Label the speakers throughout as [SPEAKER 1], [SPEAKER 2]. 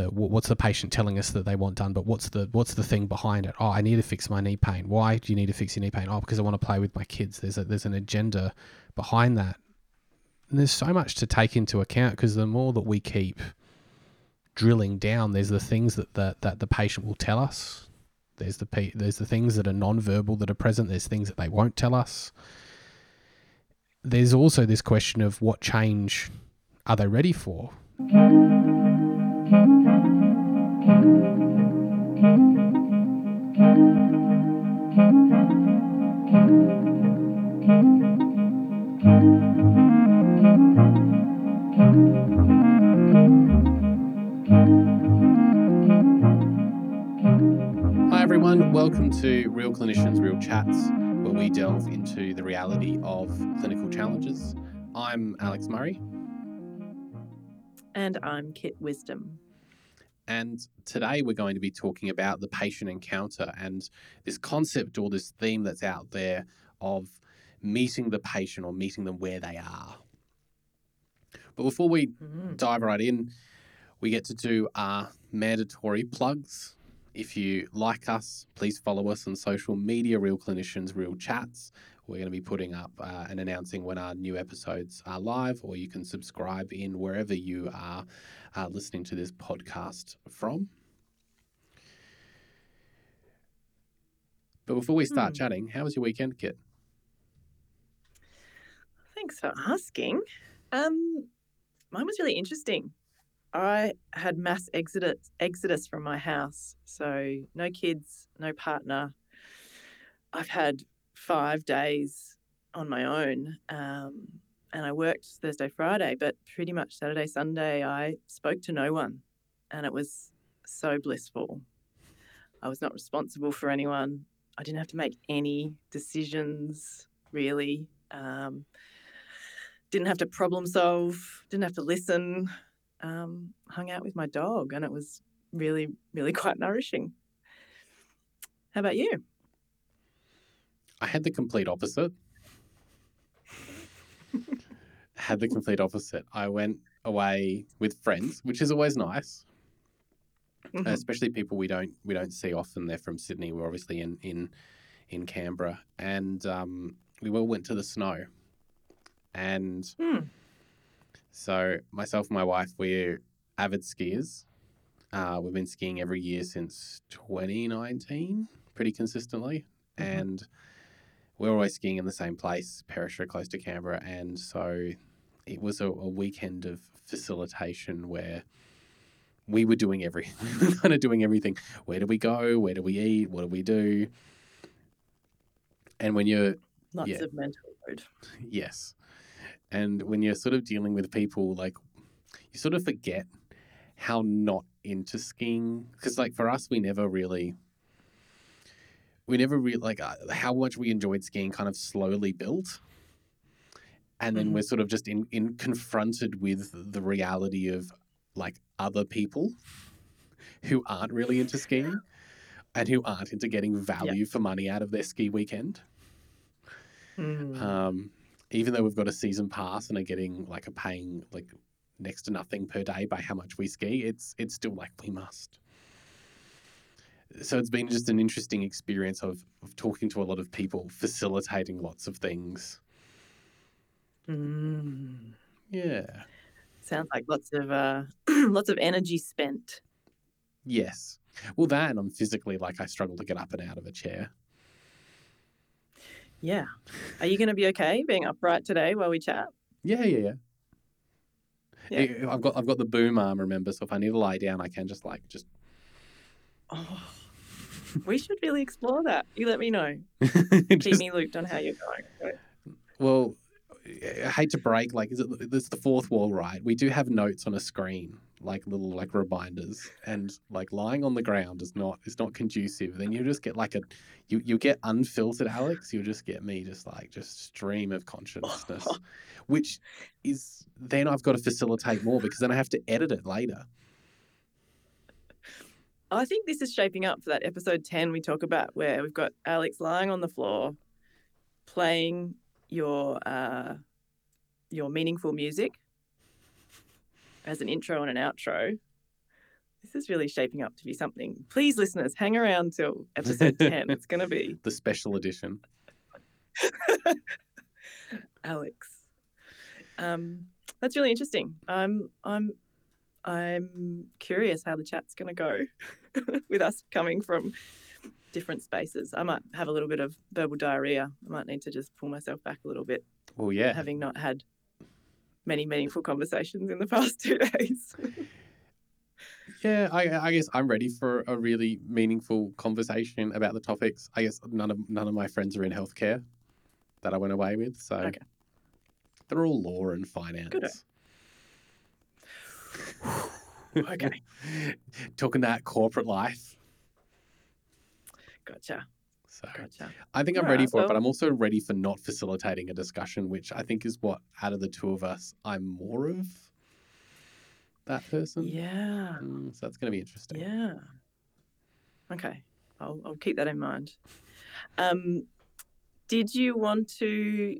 [SPEAKER 1] Uh, what's the patient telling us that they want done but what's the what's the thing behind it? Oh i need to fix my knee pain. Why do you need to fix your knee pain? Oh because i want to play with my kids. There's a there's an agenda behind that. And there's so much to take into account because the more that we keep drilling down there's the things that the, that the patient will tell us. There's the there's the things that are non-verbal that are present. There's things that they won't tell us. There's also this question of what change are they ready for Clinicians, Real Chats, where we delve into the reality of clinical challenges. I'm Alex Murray.
[SPEAKER 2] And I'm Kit Wisdom.
[SPEAKER 1] And today we're going to be talking about the patient encounter and this concept or this theme that's out there of meeting the patient or meeting them where they are. But before we mm-hmm. dive right in, we get to do our mandatory plugs. If you like us, please follow us on social media, Real Clinicians, Real Chats. We're going to be putting up uh, and announcing when our new episodes are live, or you can subscribe in wherever you are uh, listening to this podcast from. But before we start hmm. chatting, how was your weekend, Kit?
[SPEAKER 2] Thanks for asking. Um, mine was really interesting. I had mass exodus exodus from my house. So no kids, no partner. I've had five days on my own. Um, and I worked Thursday, Friday, but pretty much Saturday, Sunday, I spoke to no one. And it was so blissful. I was not responsible for anyone. I didn't have to make any decisions, really. Um, didn't have to problem solve, didn't have to listen. Um, hung out with my dog, and it was really, really quite nourishing. How about you?
[SPEAKER 1] I had the complete opposite. Had the complete opposite. I went away with friends, which is always nice. Mm-hmm. especially people we don't we don't see often. They're from Sydney. We're obviously in in in Canberra, and um, we all went to the snow. And mm. so myself and my wife, we're avid skiers. Uh, we've been skiing every year since 2019, pretty consistently, mm-hmm. and we're always skiing in the same place, Perisher, close to Canberra, and so it was a, a weekend of facilitation where we were doing everything. kind of doing everything. Where do we go? Where do we eat? What do we do? And when you're
[SPEAKER 2] lots yeah, of mental load.
[SPEAKER 1] Yes, and when you're sort of dealing with people, like you sort of forget how not into skiing because, like, for us, we never really we never really like uh, how much we enjoyed skiing kind of slowly built and then mm-hmm. we're sort of just in, in confronted with the reality of like other people who aren't really into skiing and who aren't into getting value for money out of their ski weekend mm. um, even though we've got a season pass and are getting like a paying like next to nothing per day by how much we ski it's it's still like we must so it's been just an interesting experience of, of talking to a lot of people, facilitating lots of things.
[SPEAKER 2] Mm.
[SPEAKER 1] Yeah.
[SPEAKER 2] Sounds like lots of uh, lots of energy spent.
[SPEAKER 1] Yes. Well, that and I'm physically like I struggle to get up and out of a chair.
[SPEAKER 2] Yeah. Are you going to be okay being upright today while we chat?
[SPEAKER 1] Yeah, yeah, yeah. yeah. I've got I've got the boom arm, remember? So if I need to lie down, I can just like just.
[SPEAKER 2] Oh, we should really explore that. You let me know. Just, Keep me looped on how you're going.
[SPEAKER 1] Well, I hate to break, like, is it, this the fourth wall, right? We do have notes on a screen, like little like reminders, and like lying on the ground is not is not conducive. Then you just get like a, you you get unfiltered, Alex. You'll just get me just like just stream of consciousness, which is then I've got to facilitate more because then I have to edit it later.
[SPEAKER 2] I think this is shaping up for that episode 10 we talk about where we've got Alex lying on the floor playing your uh, your meaningful music as an intro and an outro this is really shaping up to be something. Please, listeners, hang around till episode 10. It's going to be
[SPEAKER 1] the special edition.
[SPEAKER 2] Alex. Um, that's really interesting. I'm I'm I'm curious how the chat's going to go with us coming from different spaces. I might have a little bit of verbal diarrhea. I might need to just pull myself back a little bit,
[SPEAKER 1] Well, yeah.
[SPEAKER 2] having not had many meaningful conversations in the past two days.
[SPEAKER 1] Yeah, I, I guess I'm ready for a really meaningful conversation about the topics. I guess none of none of my friends are in healthcare that I went away with, so
[SPEAKER 2] Okay.
[SPEAKER 1] they're all law and finance.
[SPEAKER 2] okay,
[SPEAKER 1] Talking that corporate life.
[SPEAKER 2] Gotcha,
[SPEAKER 1] So
[SPEAKER 2] gotcha.
[SPEAKER 1] I think I'm
[SPEAKER 2] All
[SPEAKER 1] ready
[SPEAKER 2] right,
[SPEAKER 1] for it, but I'm also ready for not facilitating a discussion, which I think is what out of the two of us I'm more of that person.
[SPEAKER 2] Yeah,
[SPEAKER 1] Mm, so that's going to be interesting.
[SPEAKER 2] yeah. Okay, I'll I'll keep that in mind. Um, did you want to?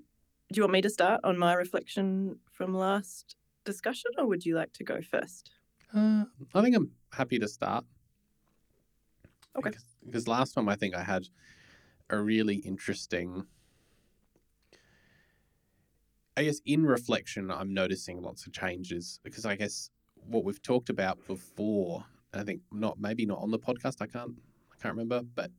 [SPEAKER 2] Do you want me to start on my reflection from last discussion, or would you like to go first?
[SPEAKER 1] Uh, I think I'm happy to start.
[SPEAKER 2] Okay.
[SPEAKER 1] Because, because last time I think I had a really interesting. I guess in reflection, I'm noticing lots of changes because I guess what we've talked about before, I think not maybe not on the podcast. I can't I can't remember, but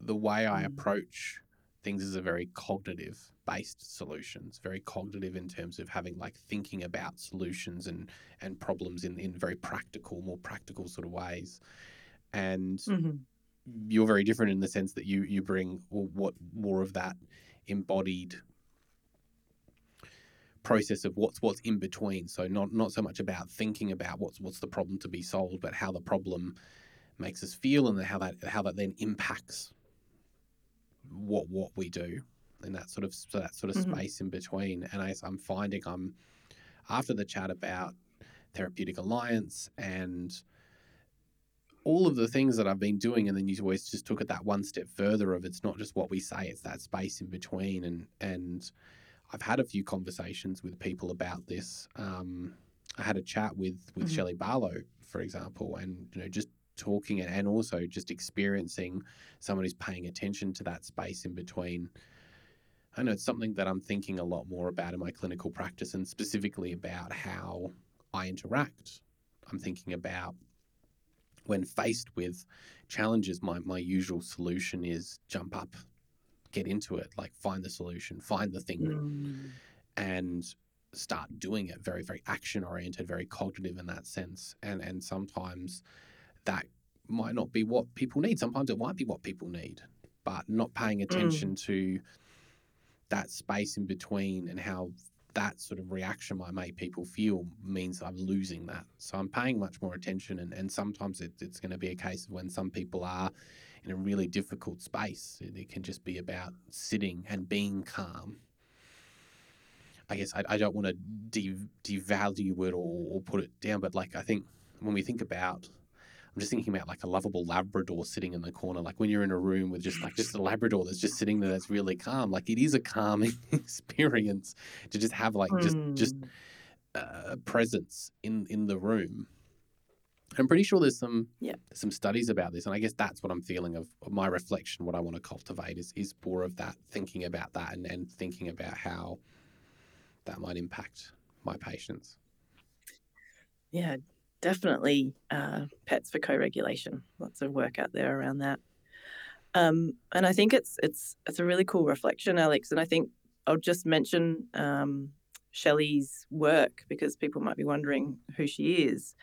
[SPEAKER 1] the way I
[SPEAKER 2] Mm.
[SPEAKER 1] approach things is a very cognitive based solutions, very cognitive in terms of having like thinking about solutions and and problems in in very practical, more practical sort of ways. And
[SPEAKER 2] Mm-hmm.
[SPEAKER 1] You're very different in the sense that you you bring what more of that embodied process of what's what's in between. So not not so much about thinking about what's what's the problem to be solved, but how the problem makes us feel and how that how that then impacts what what we do in that sort of so that sort of
[SPEAKER 2] Mhm.
[SPEAKER 1] space in between. And I, I'm finding I'm after the chat about therapeutic alliance and all of the things that I've been doing, and then you always just took it that one step further of it's not just what we say, it's that space in between. And and I've had a few conversations with people about this. Um, I had a chat with with
[SPEAKER 2] Mhm.
[SPEAKER 1] Shelley Barlow, for example, and you know just talking and, and also just experiencing someone who's paying attention to that space in between. I know it's something that I'm thinking a lot more about in my clinical practice, and specifically about how I interact. I'm thinking about when faced with challenges, my, my usual solution is jump up, get into it, like find the solution, find the thing,
[SPEAKER 2] Mm.
[SPEAKER 1] and start doing it. Very, very action oriented, very cognitive in that sense. And and sometimes that might not be what people need. Sometimes it might be what people need, but not paying attention to that space in between and how that sort of reaction I make people feel means I'm losing that. So I'm paying much more attention, and, and sometimes it, it's going to be a case of when some people are in a really difficult space, it, it can just be about sitting and being calm. I guess I, I don't want to de- devalue it or, or put it down, but like I think when we think about I'm just thinking about like a lovable Labrador sitting in the corner. Like when you're in a room with just like just a Labrador that's just sitting there that's really calm. Like it is a calming experience to just have like just just
[SPEAKER 2] Mm.
[SPEAKER 1] uh, presence in in the room. I'm pretty sure there's some
[SPEAKER 2] Yeah.
[SPEAKER 1] some studies about this, and I guess that's what I'm feeling of, of my reflection. What I want to cultivate is is more of that thinking about that and, and thinking about how that might impact my patients.
[SPEAKER 2] Yeah, definitely uh, pets for co-regulation. Lots of work out there around that. Um, and I think it's it's it's a really cool reflection, Alex. And I think I'll just mention um, Shelley's work because people might be wondering who she is.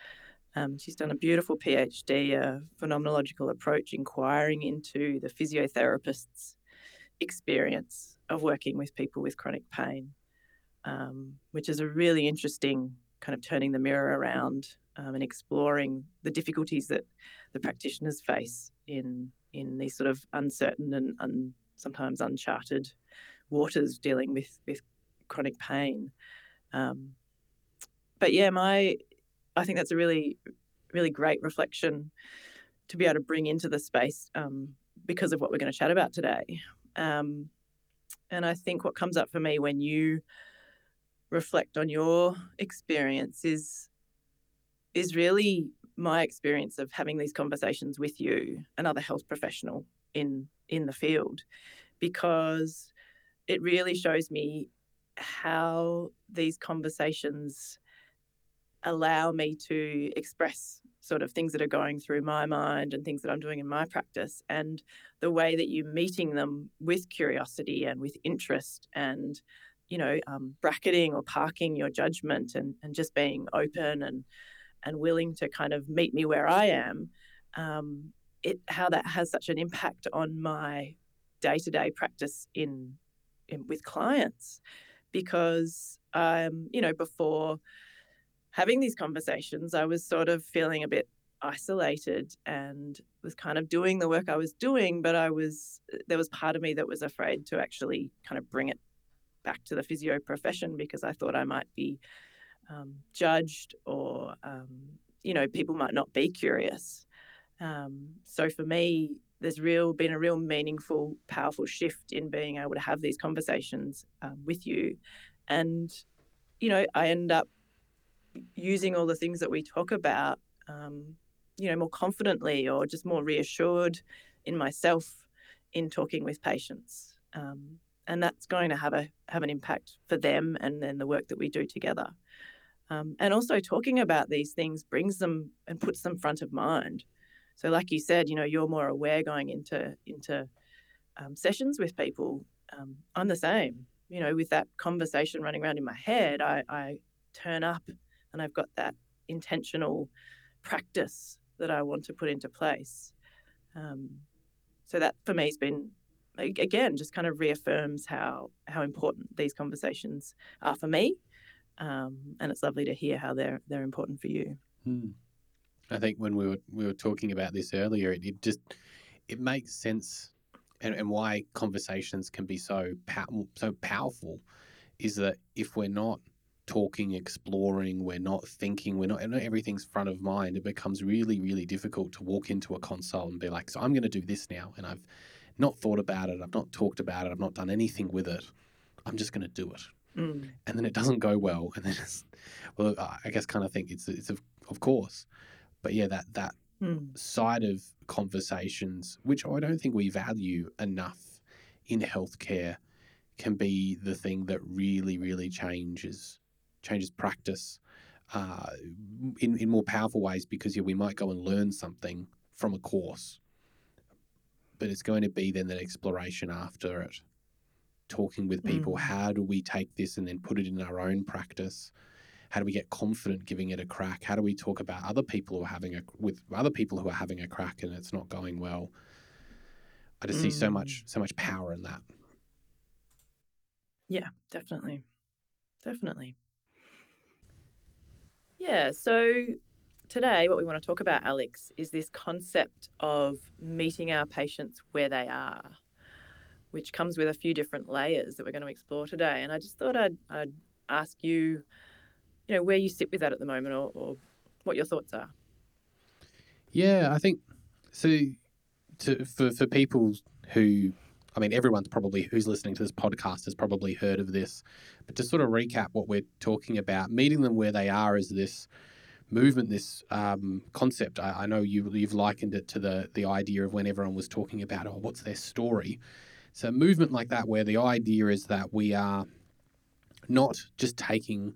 [SPEAKER 2] Um, she's done a beautiful PhD, a phenomenological approach, inquiring into the physiotherapist's experience of working with people with chronic pain, um, which is a really interesting kind of turning the mirror around um, and exploring the difficulties that the practitioners face in in these sort of uncertain and un, sometimes uncharted waters dealing with with chronic pain. Um, but yeah, my I think that's a really really great reflection to be able to bring into the space um, because of what we're going to chat about today. Um, and I think what comes up for me when you reflect on your experience is is really my experience of having these conversations with you, another health professional in in the field, because it really shows me how these conversations allow me to express sort of things that are going through my mind and things that I'm doing in my practice, and the way that you're meeting them with curiosity and with interest and you know um, bracketing or parking your judgment and, and just being open and and willing to kind of meet me where I am, um, it how that has such an impact on my day to day practice in, in with clients, because um, you know before having these conversations, I was sort of feeling a bit isolated and was kind of doing the work I was doing, but I was there was part of me that was afraid to actually kind of bring it back to the physio profession because I thought I might be um, judged or um, you know people might not be curious. Um, so for me, there's real been a real meaningful, powerful shift in being able to have these conversations um, with you, and you know I end up using all the things that we talk about, you know, more confidently or just more reassured in myself in talking with patients. Um, and that's going to have a have an impact for them and then the work that we do together. Um, and also talking about these things brings them and puts them front of mind. So, like you said, you know, you're more aware going into into um, sessions with people. Um, I'm the same. You know, with that conversation running around in my head, I, I turn up and I've got that intentional practice that I want to put into place. Um, so that for me has been again just kind of reaffirms how how important these conversations are for me, um, and it's lovely to hear how they're they're important for you.
[SPEAKER 1] Hmm. I think when we were we were talking about this earlier, it, it just it makes sense, and, and why conversations can be so pow- so powerful is that if we're not talking, exploring, we're not thinking, we're not, not everything's front of mind, it becomes really, really difficult to walk into a console and be like, so I'm going to do this now. And I've not thought about it, I've not talked about it, I've not done anything with it. I'm just going to do it. Mm. And then it doesn't go well. And then it's, well, I guess kind of think it's, it's of, of course. But yeah, that, that mm. side of conversations, which I don't think we value enough in healthcare, can be the thing that really, really changes changes practice uh, in, in more powerful ways because yeah, we might go and learn something from a course, but it's going to be then that exploration after it, talking with people. Mm. How do we take this and then put it in our own practice? How do we get confident giving it a crack? How do we talk about other people who are having a with other people who are having a crack and it's not going well? I just mm. see so much mm. so much power in that.
[SPEAKER 2] Yeah, definitely. Definitely. Yeah. So today, what we want to talk about, Alex, is this concept of meeting our patients where they are, which comes with a few different layers that we're going to explore today. And I just thought I'd, I'd ask you, you know, where you sit with that at the moment or, or what your thoughts are.
[SPEAKER 1] Yeah, I think so. To, for, for people who I mean, everyone's probably who's listening to this podcast has probably heard of this. But to sort of recap what we're talking about, meeting them where they are is this movement, this um, concept. I, I, know you, you've likened it to the the idea of when everyone was talking about, oh, what's their story? So a movement like that, where the idea is that we are not just taking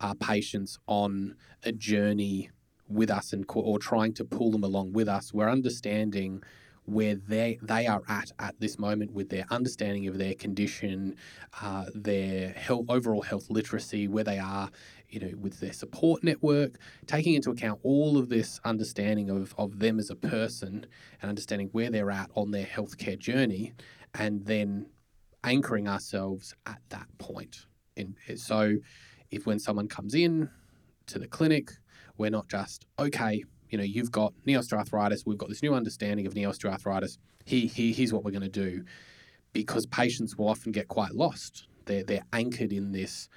[SPEAKER 1] our patients on a journey with us and or trying to pull them along with us. We're understanding where they they are at at this moment with their understanding of their condition, uh, their health, overall health literacy, where they are, you know, with their support network, taking into account all of this understanding of, of them as a person and understanding where they're at on their healthcare journey, and then anchoring ourselves at that point. So, if when someone comes in to the clinic, we're not just okay you know, you've got knee osteoarthritis, we've got this new understanding of knee osteoarthritis. Here, here, here's what we're going to do. Because patients will often get quite lost. They're, they're anchored in this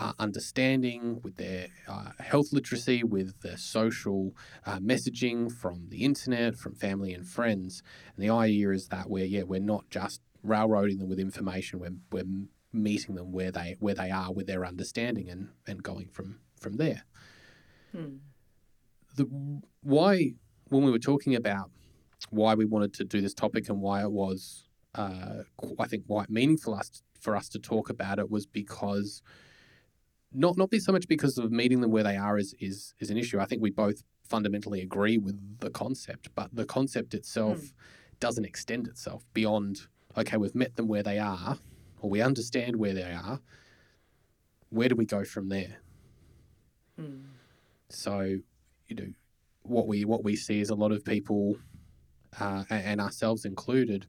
[SPEAKER 1] uh, understanding with their uh, health literacy, with their social uh, messaging from the internet, from family and friends. And the idea is that we're, yeah, we're not just railroading them with information, we're, we're meeting them where they, where they are with their understanding and, and going from, from there. Hmm the why when we were talking about why we wanted to do this topic and why it was uh, I think quite meaningful us for us to talk about it was because not not be so much because of meeting them where they are is is is an issue. I think we both fundamentally agree with the concept, but the concept itself mm. doesn't extend itself beyond okay, we've met them where they are, or we understand where they are. Where do we go from there? Mm. So, you know, what we what we see is a lot of people, uh, and ourselves included,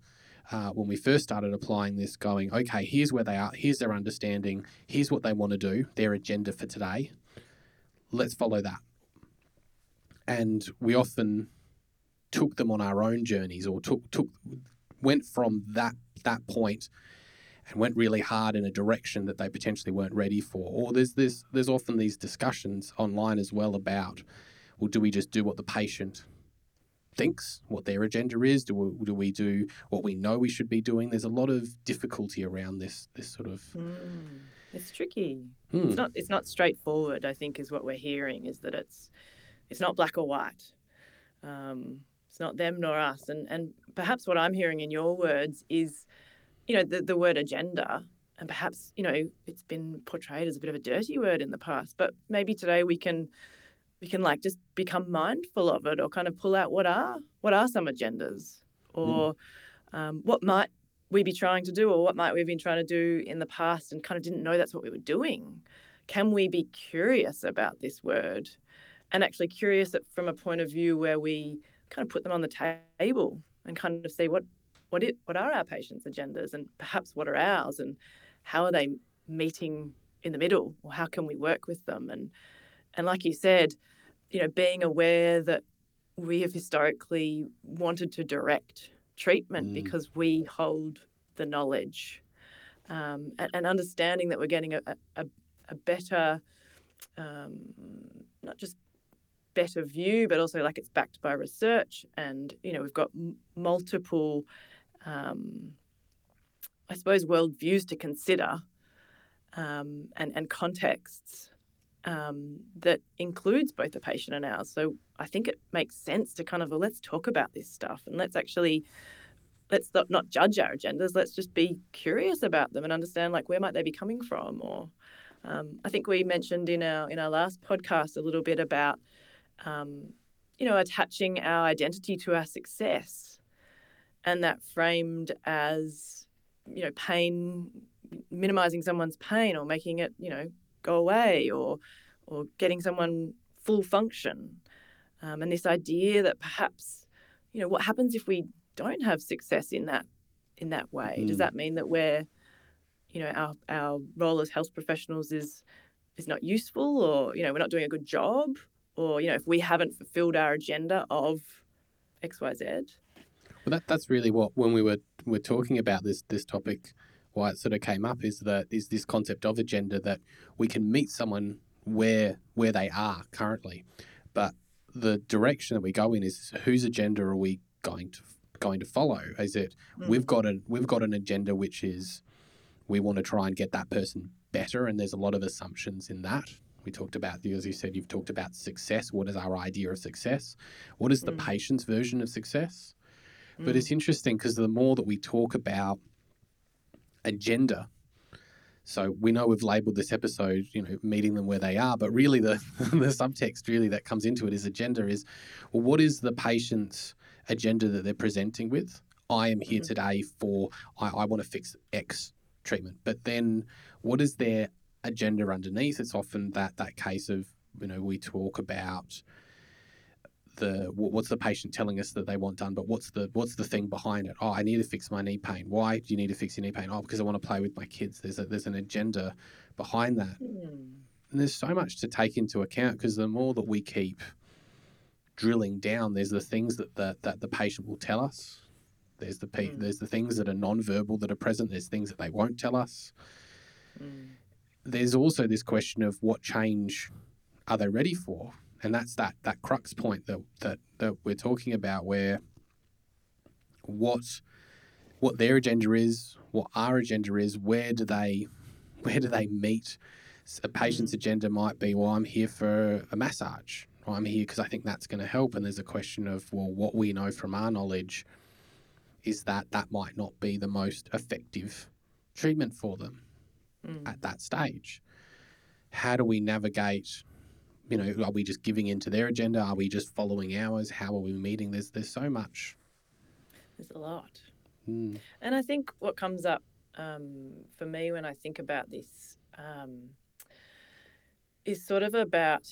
[SPEAKER 1] uh, when we first started applying this, going, okay, here's where they are, here's their understanding, here's what they want to do, their agenda for today. Let's follow that. And we often took them on our own journeys or took took went from that that point and went really hard in a direction that they potentially weren't ready for. Or there's this there's often these discussions online as well about well, do we just do what the patient thinks, what their agenda is? Do we, do we do what we know we should be doing? There's a lot of difficulty around this this sort of.
[SPEAKER 2] Mm, it's tricky. Mm. It's not it's not straightforward. I think is what we're hearing is that it's it's not black or white. Um, it's not them nor us. And and perhaps what I'm hearing in your words is, you know, the the word agenda. And perhaps you know it's been portrayed as a bit of a dirty word in the past, but maybe today we can we can like just become mindful of it or kind of pull out what are what are some agendas or mm. um, what might we be trying to do or what might we have been trying to do in the past and kind of didn't know that's what we were doing can we be curious about this word and actually curious from a point of view where we kind of put them on the table and kind of see what what it what are our patients agendas and perhaps what are ours and how are they meeting in the middle or how can we work with them and and like you said you know, being aware that we have historically wanted to direct treatment mm. because we hold the knowledge um, and, and, understanding that we're getting a, a, a better, um, not just better view, but also like it's backed by research. And, you know, we've got m- multiple, um, I suppose, worldviews to consider um, and, and contexts um, that includes both the patient and ours. So I think it makes sense to kind of well, let's talk about this stuff and let's actually let's not, not judge our agendas. Let's just be curious about them and understand like where might they be coming from. Or um, I think we mentioned in our in our last podcast a little bit about um, you know attaching our identity to our success, and that framed as you know pain minimizing someone's pain or making it you know go away or or getting someone full function. Um, and this idea that perhaps, you know, what happens if we don't have success in that in that way? Mm. Does that mean that we're, you know, our our role as health professionals is is not useful, or you know, we're not doing a good job, or you know, if we haven't fulfilled our agenda of X, Y, Z.
[SPEAKER 1] Well, that that's really what when we were were talking about this this topic why it sort of came up is that is this concept of agenda that we can meet someone where where they are currently, but the direction that we go in is whose agenda are we going to going to follow? Is it mm. we've got a we've got an agenda which is we want to try and get that person better, and there's a lot of assumptions in that. We talked about, as you said, you've talked about success. What is our idea of success? What is the mm. patient's version of success? Mm. But it's interesting because the more that we talk about agenda. So we know we've labeled this episode, you know, meeting them where they are, but really the the subtext really that comes into it is agenda is well, what is the patient's agenda that they're presenting with? I am here mm-hmm. today for I, I want to fix X treatment. But then what is their agenda underneath? It's often that that case of, you know, we talk about the what's the patient telling us that they want done, but what's the what's the thing behind it? Oh, I need to fix my knee pain. Why do you need to fix your knee pain? Oh, because I want to play with my kids. There's a, there's an agenda behind that. Mm. And there's so much to take into account because the more that we keep drilling down, there's the things that the, that the patient will tell us. There's the mm. there's the things that are non-verbal that are present. There's things that they won't tell us. Mm. There's also this question of what change are they ready for? And that's that that crux point that that that we're talking about, where what what their agenda is, what our agenda is, where do they where do they meet? A patient's mm. agenda might be, well, I'm here for a massage. I'm here because I think that's going to help. And there's a question of, well, what we know from our knowledge is that that might not be the most effective treatment for them
[SPEAKER 2] Mm.
[SPEAKER 1] at that stage. How do we navigate? You know, are we just giving into their agenda? Are we just following ours? How are we meeting? There's there's so much.
[SPEAKER 2] There's a lot.
[SPEAKER 1] Mm.
[SPEAKER 2] And I think what comes up um, for me when I think about this um, is sort of about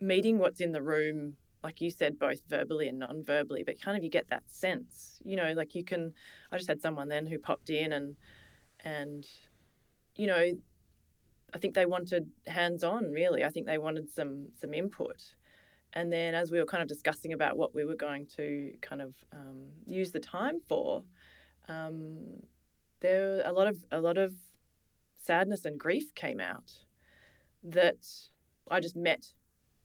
[SPEAKER 2] meeting what's in the room, like you said, both verbally and non verbally, but kind of you get that sense, you know, like you can. I just had someone then who popped in and, and, you know, I think they wanted hands on, really. I think they wanted some some input. And then as we were kind of discussing about what we were going to kind of um, use the time for, um, there a lot of a lot of sadness and grief came out that I just met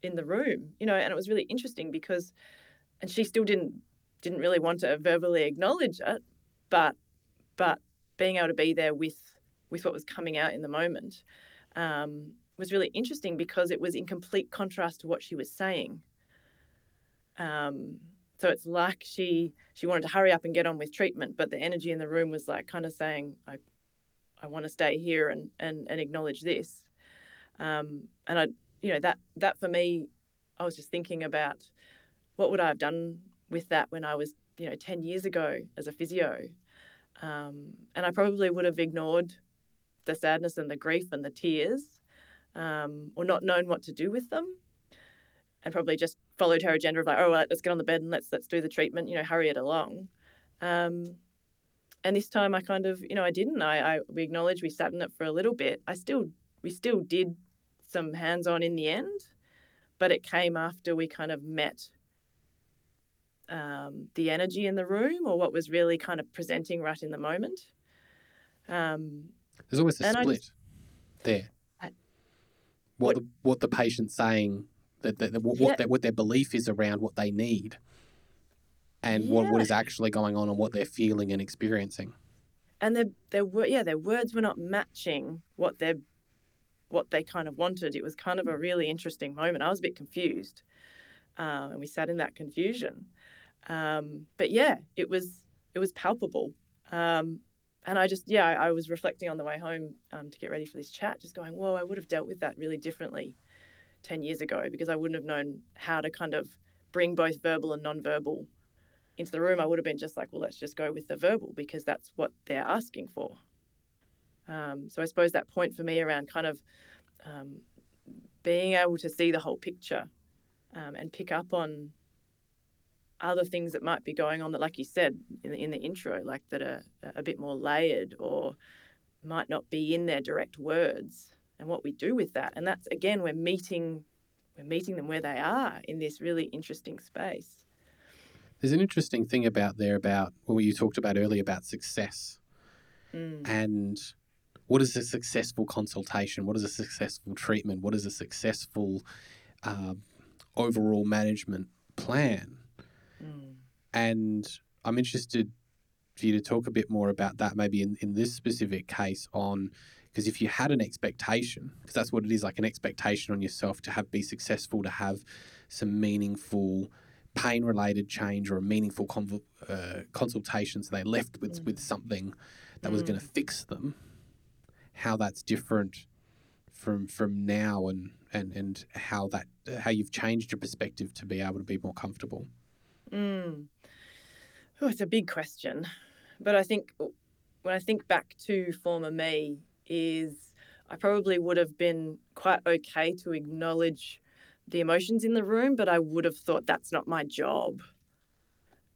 [SPEAKER 2] in the room, you know, and it was really interesting because, and she still didn't didn't really want to verbally acknowledge it, but but being able to be there with with what was coming out in the moment um, was really interesting because it was in complete contrast to what she was saying. Um, so it's like she she wanted to hurry up and get on with treatment, but the energy in the room was like kind of saying, "I, I want to stay here and and and acknowledge this." Um, and I, you know, that that for me, I was just thinking about what would I have done with that when I was, you know, ten years ago as a physio, um, and I probably would have ignored the sadness and the grief and the tears, um, or not known what to do with them, and probably just followed her agenda of like, oh, right, let's get on the bed and let's let's do the treatment, you know, hurry it along. Um, and this time, I kind of, you know, I didn't. I, I we acknowledged we sat in it for a little bit. I still, we still did some hands on in the end, but it came after we kind of met um, the energy in the room or what was really kind of presenting right in the moment. Um,
[SPEAKER 1] There's always a
[SPEAKER 2] And
[SPEAKER 1] split
[SPEAKER 2] just-
[SPEAKER 1] there.
[SPEAKER 2] I-
[SPEAKER 1] what
[SPEAKER 2] what-
[SPEAKER 1] the what the patient's saying that, that, that what,
[SPEAKER 2] Yeah.
[SPEAKER 1] what their what their belief is around what they need, and what, what
[SPEAKER 2] Yeah.
[SPEAKER 1] is actually going on and what they're feeling and experiencing.
[SPEAKER 2] and their their yeah their words were not matching what they what they kind of wanted. It was kind of a really interesting moment. I was a bit confused, um, and we sat in that confusion. Um, but yeah, it was it was palpable, um, and I just yeah I, was reflecting on the way home um, to get ready for this chat, just going, whoa, I would have dealt with that really differently ten years ago because I wouldn't have known how to kind of bring both verbal and non-verbal into the room, I would have been just like, well, let's just go with the verbal because that's what they're asking for. Um, so I suppose that point for me around kind of um, being able to see the whole picture um, and pick up on other things that might be going on that, like you said in the, in the intro, like that are a bit more layered or might not be in their direct words, and what we do with that. And that's again, we're meeting, we're meeting them where they are in this really interesting space.
[SPEAKER 1] There's an interesting thing about there about what you talked about earlier about success
[SPEAKER 2] Mm.
[SPEAKER 1] and what is a successful consultation? What is a successful treatment? What is a successful um, overall management plan?
[SPEAKER 2] Mm.
[SPEAKER 1] And I'm interested for you to talk a bit more about that, maybe in, in this specific case, on because if you had an expectation, because that's what it is like an expectation on yourself to have be successful, to have some meaningful pain related change or a meaningful conv- uh, consultation, so they left with,
[SPEAKER 2] Mm.
[SPEAKER 1] with something that was going
[SPEAKER 2] Mm.
[SPEAKER 1] to fix them, how that's different from from now and, and, and how that how you've changed your perspective to be able to be more comfortable.
[SPEAKER 2] Mm. Oh, it's a big question, but I think when I think back to former me, is I probably would have been quite okay to acknowledge the emotions in the room, but I would have thought that's not my job.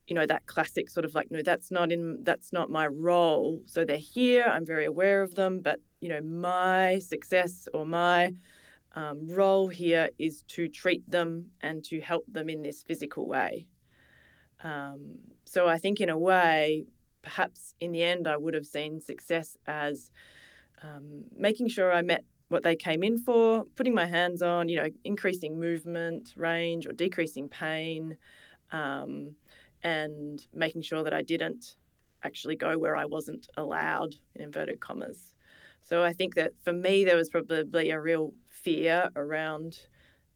[SPEAKER 2] You know that classic sort of like, no, that's not in, that's not my role. So they're here. I'm very aware of them, but you know, my success or my um, role here is to treat them and to help them in this physical way. Um, so I think, in a way, perhaps in the end, I would have seen success as um, making sure I met what they came in for, putting my hands on, you know, increasing movement range or decreasing pain, um, and making sure that I didn't actually go where I wasn't allowed, in inverted commas. So I think that for me, there was probably a real fear around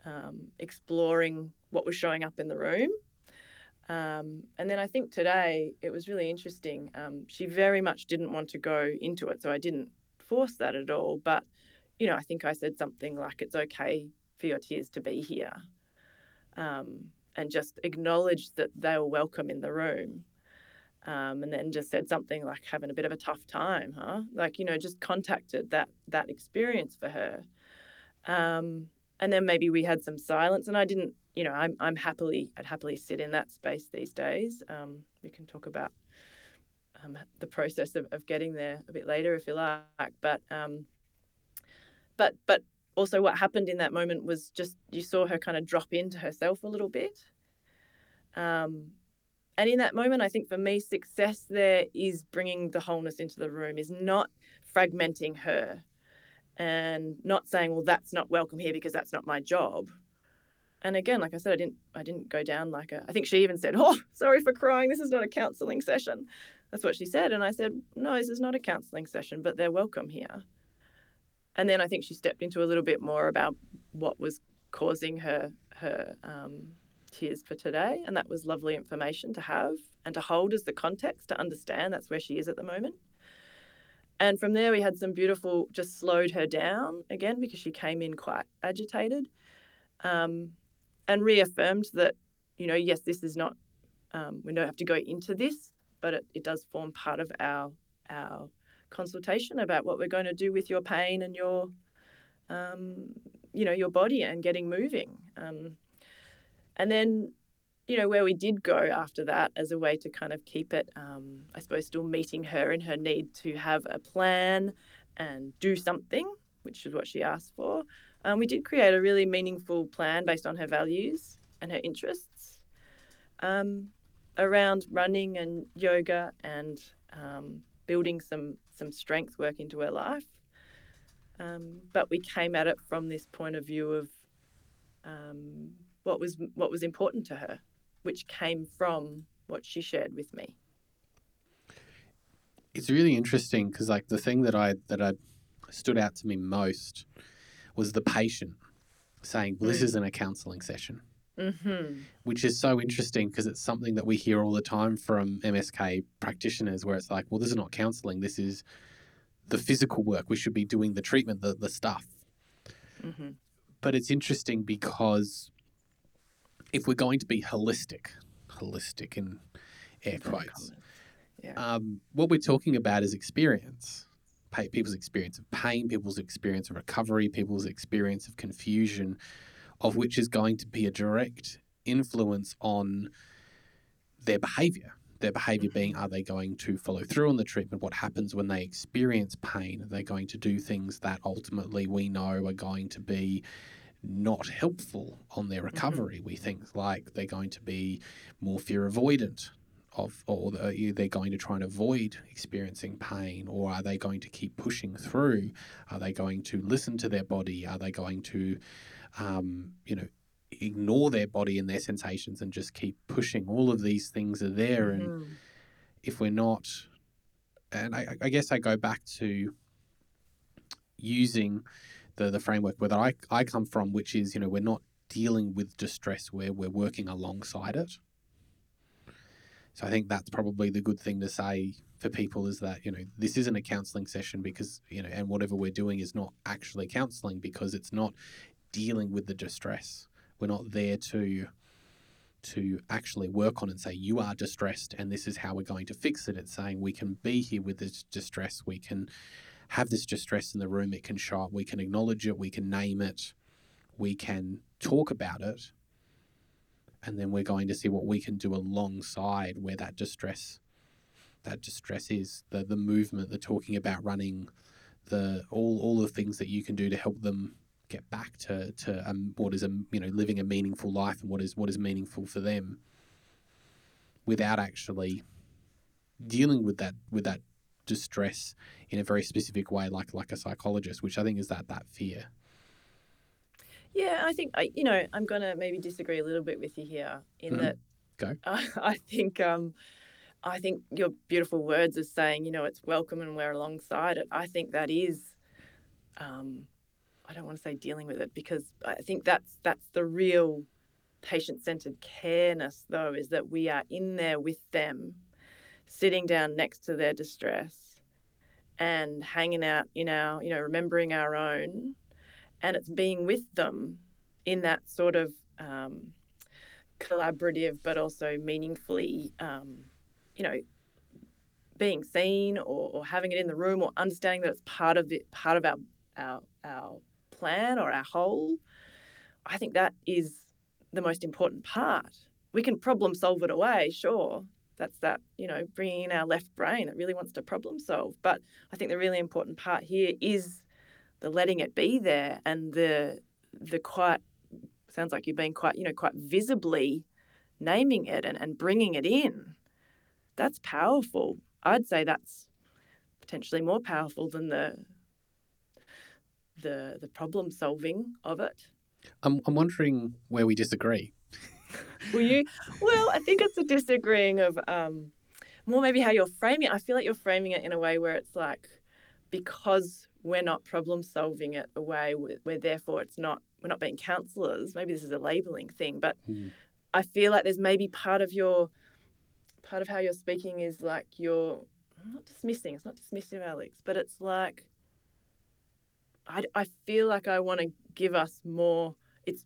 [SPEAKER 2] um, exploring what was showing up in the room. Um, and then I think today it was really interesting. Um, she very much didn't want to go into it, so I didn't force that at all. But, you know, I think I said something like, it's okay for your tears to be here. Um, and just acknowledged that they were welcome in the room. Um, and then just said something like having a bit of a tough time, huh? Like, you know, just contacted that that experience for her. Um, and then maybe we had some silence and I didn't you know, I'm I'm happily I'd happily sit in that space these days. Um, we can talk about um, the process of, of getting there a bit later if you like, but um, but but also what happened in that moment was just you saw her kind of drop into herself a little bit. Um, and in that moment, I think for me, success there is bringing the wholeness into the room, is not fragmenting her and not saying, well, that's not welcome here because that's not my job and again like i said i didn't i didn't go down like a i think she even said oh sorry for crying. This is not a counseling session. That's what she said. And i said no this is not a counseling session but they're welcome here. And then i think she stepped into a little bit more about what was causing her her um, tears for today. And that was lovely information to have and to hold as the context to understand that's where she is at the moment. And from there we had some beautiful just slowed her down again because she came in quite agitated. Um, and reaffirmed that, you know, yes, this is not, um, we don't have to go into this, but it, it does form part of our our consultation about what we're going to do with your pain and your, um, you know, your body and getting moving. Um, and then, you know, where we did go after that as a way to kind of keep it, um, I suppose, still meeting her in her need to have a plan and do something, which is what she asked for. Um, we did create a really meaningful plan based on her values and her interests um, around running and yoga and um, building some some strength work into her life. Um, but we came at it from this point of view of um, what was what was important to her, which came from what she shared with me.
[SPEAKER 1] It's really interesting because, like, the thing that I that I stood out to me most was the patient saying, well, this mm. isn't a counseling session. Mm-hmm. Which is so interesting because it's something that we hear all the time from MSK practitioners where it's like, well, this is not counseling. This is the physical work. We should be doing the treatment, the, the stuff. Mm-hmm. But it's interesting because if we're going to be holistic, holistic in air quotes, yeah. um, what we're talking about is experience people's experience of pain, people's experience of recovery, people's experience of confusion, of which is going to be a direct influence on their behavior. Their behavior being, are they going to follow through on the treatment? What happens when they experience pain? Are they going to do things that ultimately we know are going to be not helpful on their mm-hmm. recovery? Mm-hmm. We think like they're going to be more fear avoidant, of, or are they going to try and avoid experiencing pain, or are they going to keep pushing through? Are they going to listen to their body? Are they going to, um, you know, ignore their body and their sensations and just keep pushing? All of these things are there, mm-hmm. and if we're not, and I, I guess I go back to using the the framework where I I come from, which is you know we're not dealing with distress where we're working alongside it. So I think that's probably the good thing to say for people is that, you know, this isn't a counseling session because, you know, and whatever we're doing is not actually counseling because it's not dealing with the distress. We're not there to to actually work on and say you are distressed and this is how we're going to fix it. It's saying we can be here with this distress. We can have this distress in the room. It can show up. We can acknowledge it. We can name it. We can talk about it and then we're going to see what we can do alongside where that distress that distress is the the movement the talking about running the all all the things that you can do to help them get back to to um, what is a you know living a meaningful life and what is what is meaningful for them without actually dealing with that with that distress in a very specific way like like a psychologist which i think is that that fear
[SPEAKER 2] yeah, I think I, you know, I'm gonna maybe disagree a little bit with you here in mm-hmm. that.
[SPEAKER 1] Go.
[SPEAKER 2] I, I think, um, I think your beautiful words of saying, you know, it's welcome and we're alongside it. I think that is, um, I don't want to say dealing with it because I think that's that's the real patient-centered careness though is that we are in there with them sitting down next to their distress and hanging out in our you know remembering our own and it's being with them in that sort of um, collaborative but also meaningfully um, you know being seen or, or having it in the room or understanding that it's part of it part of our our our plan or our whole i think that is the most important part. We can problem solve it away sure. That's that you know bringing in our left brain that really wants to problem solve. But i think the really important part here is the letting it be there and the the quite sounds like you've been quite you know quite visibly naming it and, and bringing it in. That's powerful. I'd say that's potentially more powerful than the the the problem solving of it.
[SPEAKER 1] I'm, I'm wondering where we disagree.
[SPEAKER 2] will you? Well i think it's a disagreeing of um more maybe how you're framing it i feel like you're framing it in a way where it's like because we're not problem solving it away we're therefore it's not we're not being counselors maybe this is a labeling thing but
[SPEAKER 1] Hmm.
[SPEAKER 2] i feel like there's maybe part of your part of how you're speaking is like you're I'm not dismissing it's not dismissive alex but it's like i, I feel like i want to give us more it's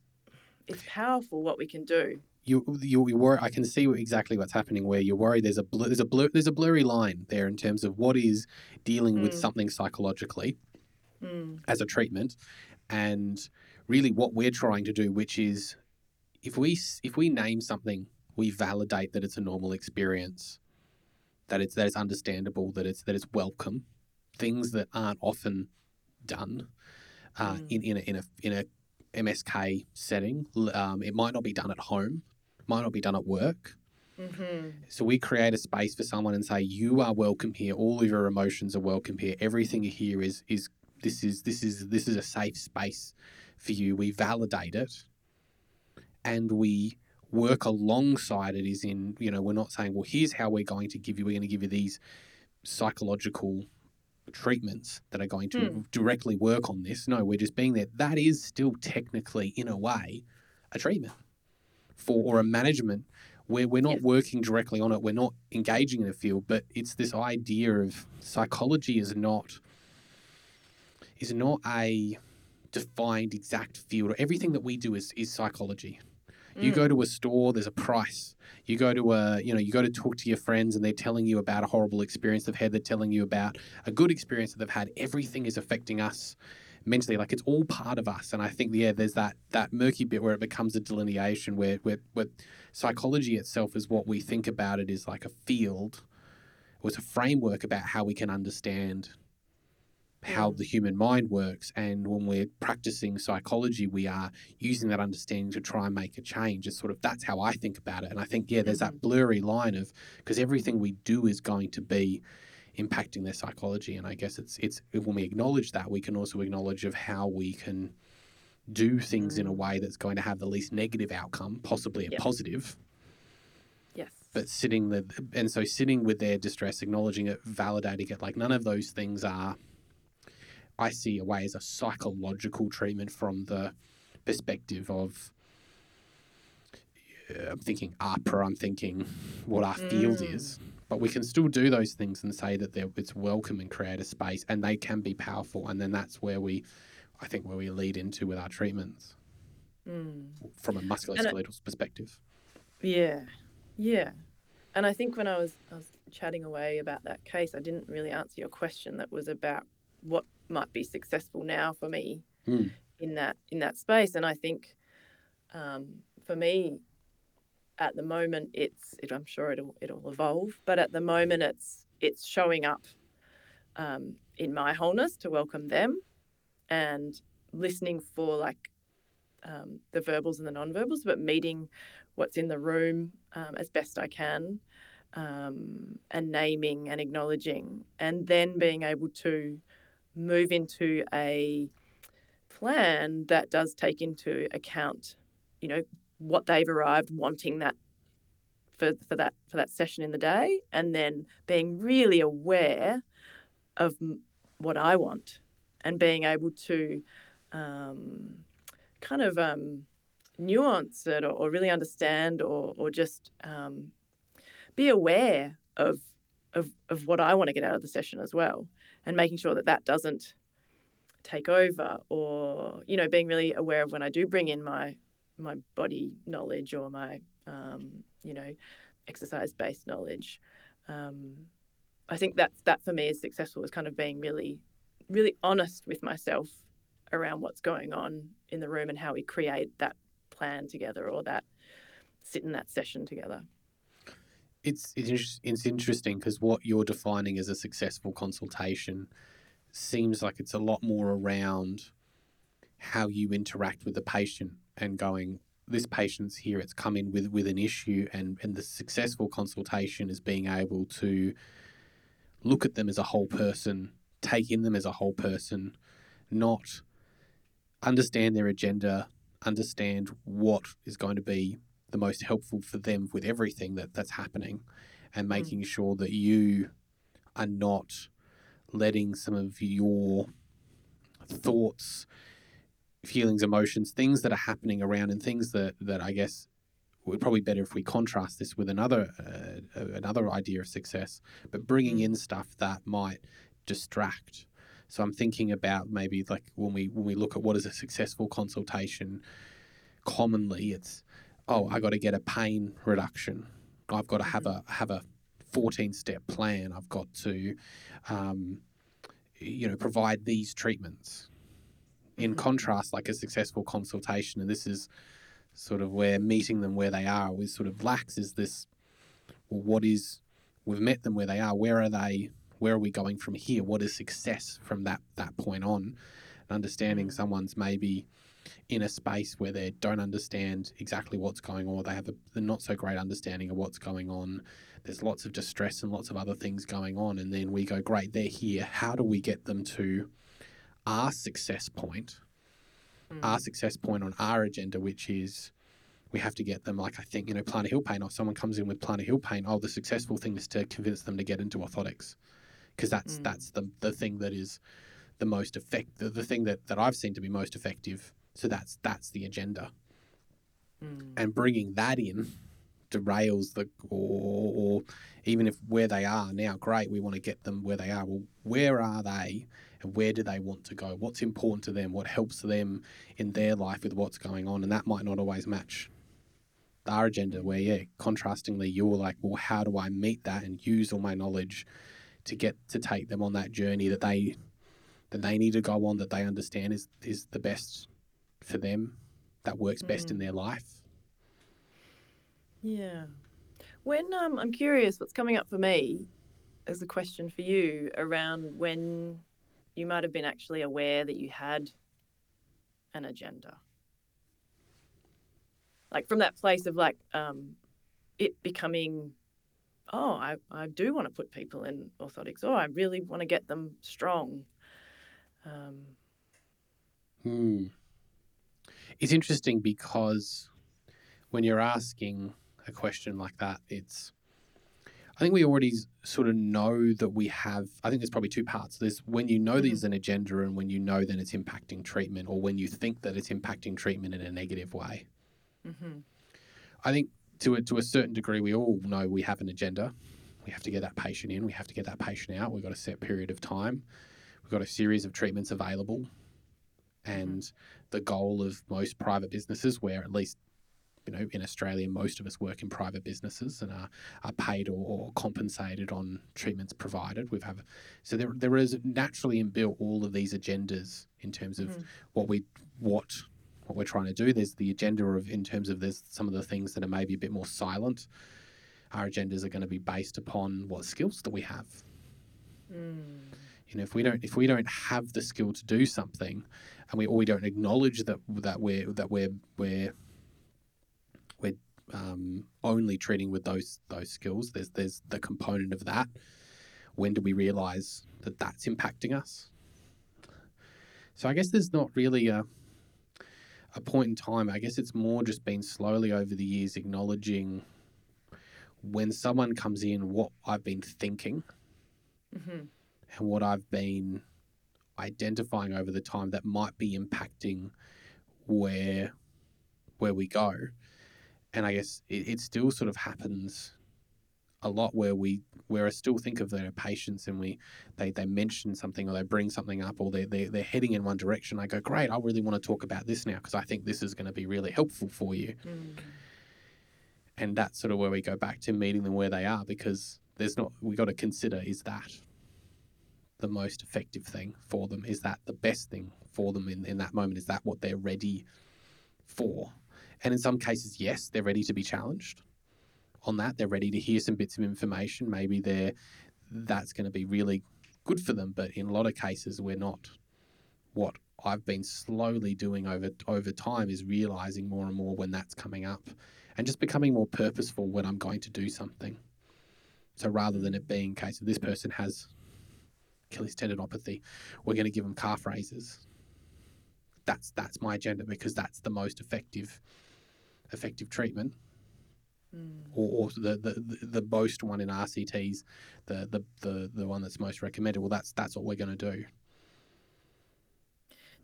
[SPEAKER 2] it's powerful what we can do
[SPEAKER 1] You, you, you worry. I can see exactly what's happening. Where you're worried. There's a blur, there's a blur, there's a blurry line there in terms of what is dealing with
[SPEAKER 2] Mm.
[SPEAKER 1] something psychologically
[SPEAKER 2] Mm,
[SPEAKER 1] as a treatment, and really what we're trying to do, which is if we if we name something, we validate that it's a normal experience, that it's that it's understandable, that it's that it's welcome, things that aren't often done uh,
[SPEAKER 2] Mm.
[SPEAKER 1] in in a, in a in a MSK setting. Um, it might not be done at home, might not be done at work.
[SPEAKER 2] hmm
[SPEAKER 1] So we create a space for someone and say, "You are welcome here. All of your emotions are welcome here. Everything here is is this is this is this is a safe space for you." We validate it, and we work alongside it. Is in you know we're not saying, "Well, here's how we're going to give you. We're going to give you these psychological." treatments that are going to
[SPEAKER 2] Hmm.
[SPEAKER 1] directly work on this no we're just being there that is still technically in a way a treatment for or a management where we're not
[SPEAKER 2] Yes.
[SPEAKER 1] working directly on it, we're not engaging in a field, but it's this idea of psychology is not is not a defined exact field. Everything that we do is is psychology. You
[SPEAKER 2] Mm.
[SPEAKER 1] go to a store, there's a price. You go to a, you know, you go to talk to your friends and they're telling you about a horrible experience they've had. They're telling you about a good experience that they've had. Everything is affecting us mentally. Like it's all part of us. And I think, yeah, there's that that murky bit where it becomes a delineation where where, where psychology itself is what we think about it is like a field or it's a framework about how we can understand how the human mind works. And when we're practicing psychology, we are using that understanding to try and make a change. It's sort of that's how I think about it. And I think, yeah, there's that mm-hmm. blurry line of because everything we do is going to be impacting their psychology. And I guess it's it's when we acknowledge that, we can also acknowledge of how we can do things in a
[SPEAKER 2] Mm.
[SPEAKER 1] way that's going to have the least negative outcome, possibly a
[SPEAKER 2] Yep.
[SPEAKER 1] positive.
[SPEAKER 2] yes
[SPEAKER 1] But sitting the and so sitting with their distress, acknowledging it, validating it, like none of those things are I see a way as a psychological treatment from the perspective of I'm thinking AHPRA, I'm thinking what our field
[SPEAKER 2] Mm.
[SPEAKER 1] is. But we can still do those things and say that they're, it's welcome and create a space and they can be powerful. And then that's where we, I think, where we lead into with our treatments
[SPEAKER 2] Mm.
[SPEAKER 1] from a musculoskeletal perspective.
[SPEAKER 2] Yeah, yeah. And I think when I was I was chatting away about that case, I didn't really answer your question. That was about what might be successful now for me
[SPEAKER 1] Mm.
[SPEAKER 2] in that in that space. And I think um, for me, at the moment, it's it, I'm sure it'll it'll evolve, but at the moment, it's it's showing up um, in my wholeness to welcome them, and listening for like um, the verbals and the non-verbals, but meeting what's in the room um, as best I can, um, and naming and acknowledging, and then being able to move into a plan that does take into account, you know, what they've arrived wanting that for, for that for that session in the day, and then being really aware of what I want, and being able to um, kind of um, nuance it or, or, really understand or, or just um, be aware of, of, of what I want to get out of the session as well and making sure that that doesn't take over or you know being really aware of when I do bring in my my body knowledge or my um, you know exercise based knowledge um, I think that that for me is successful is kind of being really really honest with myself around what's going on in the room and how we create that plan together or that sit in that session together.
[SPEAKER 1] It's it's, it's interesting because what you're defining as a successful consultation seems like it's a lot more around how you interact with the patient and going this patient's here it's come in with with an issue and and the successful consultation is being able to look at them as a whole person take in them as a whole person not understand their agenda, understand what is going to be the most helpful for them with everything that, that's happening, and mm. making mm. sure that you are not letting some of your thoughts, feelings, emotions, things that are happening around, and things that, that I guess would probably better if we contrast this with another uh, another idea of success, but bringing mm. in stuff that might distract so I'm thinking about maybe like when we when we look at what is a successful consultation, commonly it's oh I got to get a pain reduction. I've got to have a have a 14 step plan. I've got to um, you know provide these treatments. In mm-hmm. contrast, like a successful consultation, and this is sort of where meeting them where they are is sort of lacks is this well, what is we've met them where they are where are they where are we going from here? What is success from that that point on? understanding mm. someone's maybe in a space where they don't understand exactly what's going on, or they have a, a not so great understanding of what's going on. There's lots of distress and lots of other things going on, and then we go, great, they're here. How do we get them to our success point? Mm. Our success point on our agenda, which is we have to get them like I think you know plantar heel pain or someone comes in with plantar heel pain oh the successful thing is to convince them to get into orthotics because that's mm. that's the the thing that is the most effective, the thing that, that I've seen to be most effective. So that's that's the agenda, mm. and bringing that in derails the or, or even if where they are now, great, we want to get them where they are. Well, where are they, and where do they want to go? What's important to them? What helps them in their life with what's going on? And that might not always match our agenda. Where yeah, contrastingly, you're like, well, how do I meet that and use all my knowledge to get to take them on that journey that they that they need to go on that they understand is is the best for them that works best mm. in their life
[SPEAKER 2] yeah when um, i'm curious what's coming up for me as a question for you around when you might have been actually aware that you had an agenda like from that place of like um, it becoming oh, I, I do want to put people in orthotics. Oh, I really want to get them strong. Um,
[SPEAKER 1] hmm. It's interesting because when you're asking a question like that, it's I think we already sort of know that we have. I think there's probably two parts. There's when you know mm-hmm. there's an agenda, and when you know that it's impacting treatment, or when you think that it's impacting treatment in a negative way. Mm-hmm. I think to a, to a certain degree, we all know we have an agenda. We have to get that patient in. We have to get that patient out. We've got a set period of time. We've got a series of treatments available. And mm-hmm. the goal of most private businesses, where at least you know, in Australia, most of us work in private businesses and are, are paid or, or compensated on treatments provided. We've have so there there is naturally inbuilt all of these agendas in terms of mm-hmm. what we what what we're trying to do. There's the agenda of in terms of there's some of the things that are maybe a bit more silent. Our agendas are going to be based upon what skills that we have. Mm. You know, if we don't if we don't have the skill to do something, and we or we don't acknowledge that that we're that we're we're um, only treating with those those skills. There's there's the component of that. When do we realize that that's impacting us? So I guess there's not really a a point in time. I guess it's more just been slowly over the years acknowledging when someone comes in what I've been thinking mm-hmm. and what I've been identifying over the time that might be impacting where where we go. And I guess it, it still sort of happens a lot where we where I still think of their patients and we they, they mention something or they bring something up or they, they, they're heading in one direction. I go, great, I really want to talk about this now because I think this is going to be really helpful for you.
[SPEAKER 2] Mm.
[SPEAKER 1] And that's sort of where we go back to meeting them where they are because there's not, we got to consider is that the most effective thing for them? Is that the best thing for them in, in that moment? Is that what they're ready for? And in some cases, yes, they're ready to be challenged on that. They're ready to hear some bits of information. Maybe they're that's going to be really good for them. But in a lot of cases, we're not. What I've been slowly doing over over time is realizing more and more when that's coming up, and just becoming more purposeful when I'm going to do something. So rather than it being a case of this person has Achilles tendinopathy, we're going to give them calf raises. That's that's my agenda because that's the most effective effective treatment
[SPEAKER 2] Mm.
[SPEAKER 1] or, or the, the the most one in RCTs, the, the the the one that's most recommended. Well, that's that's what we're going to do.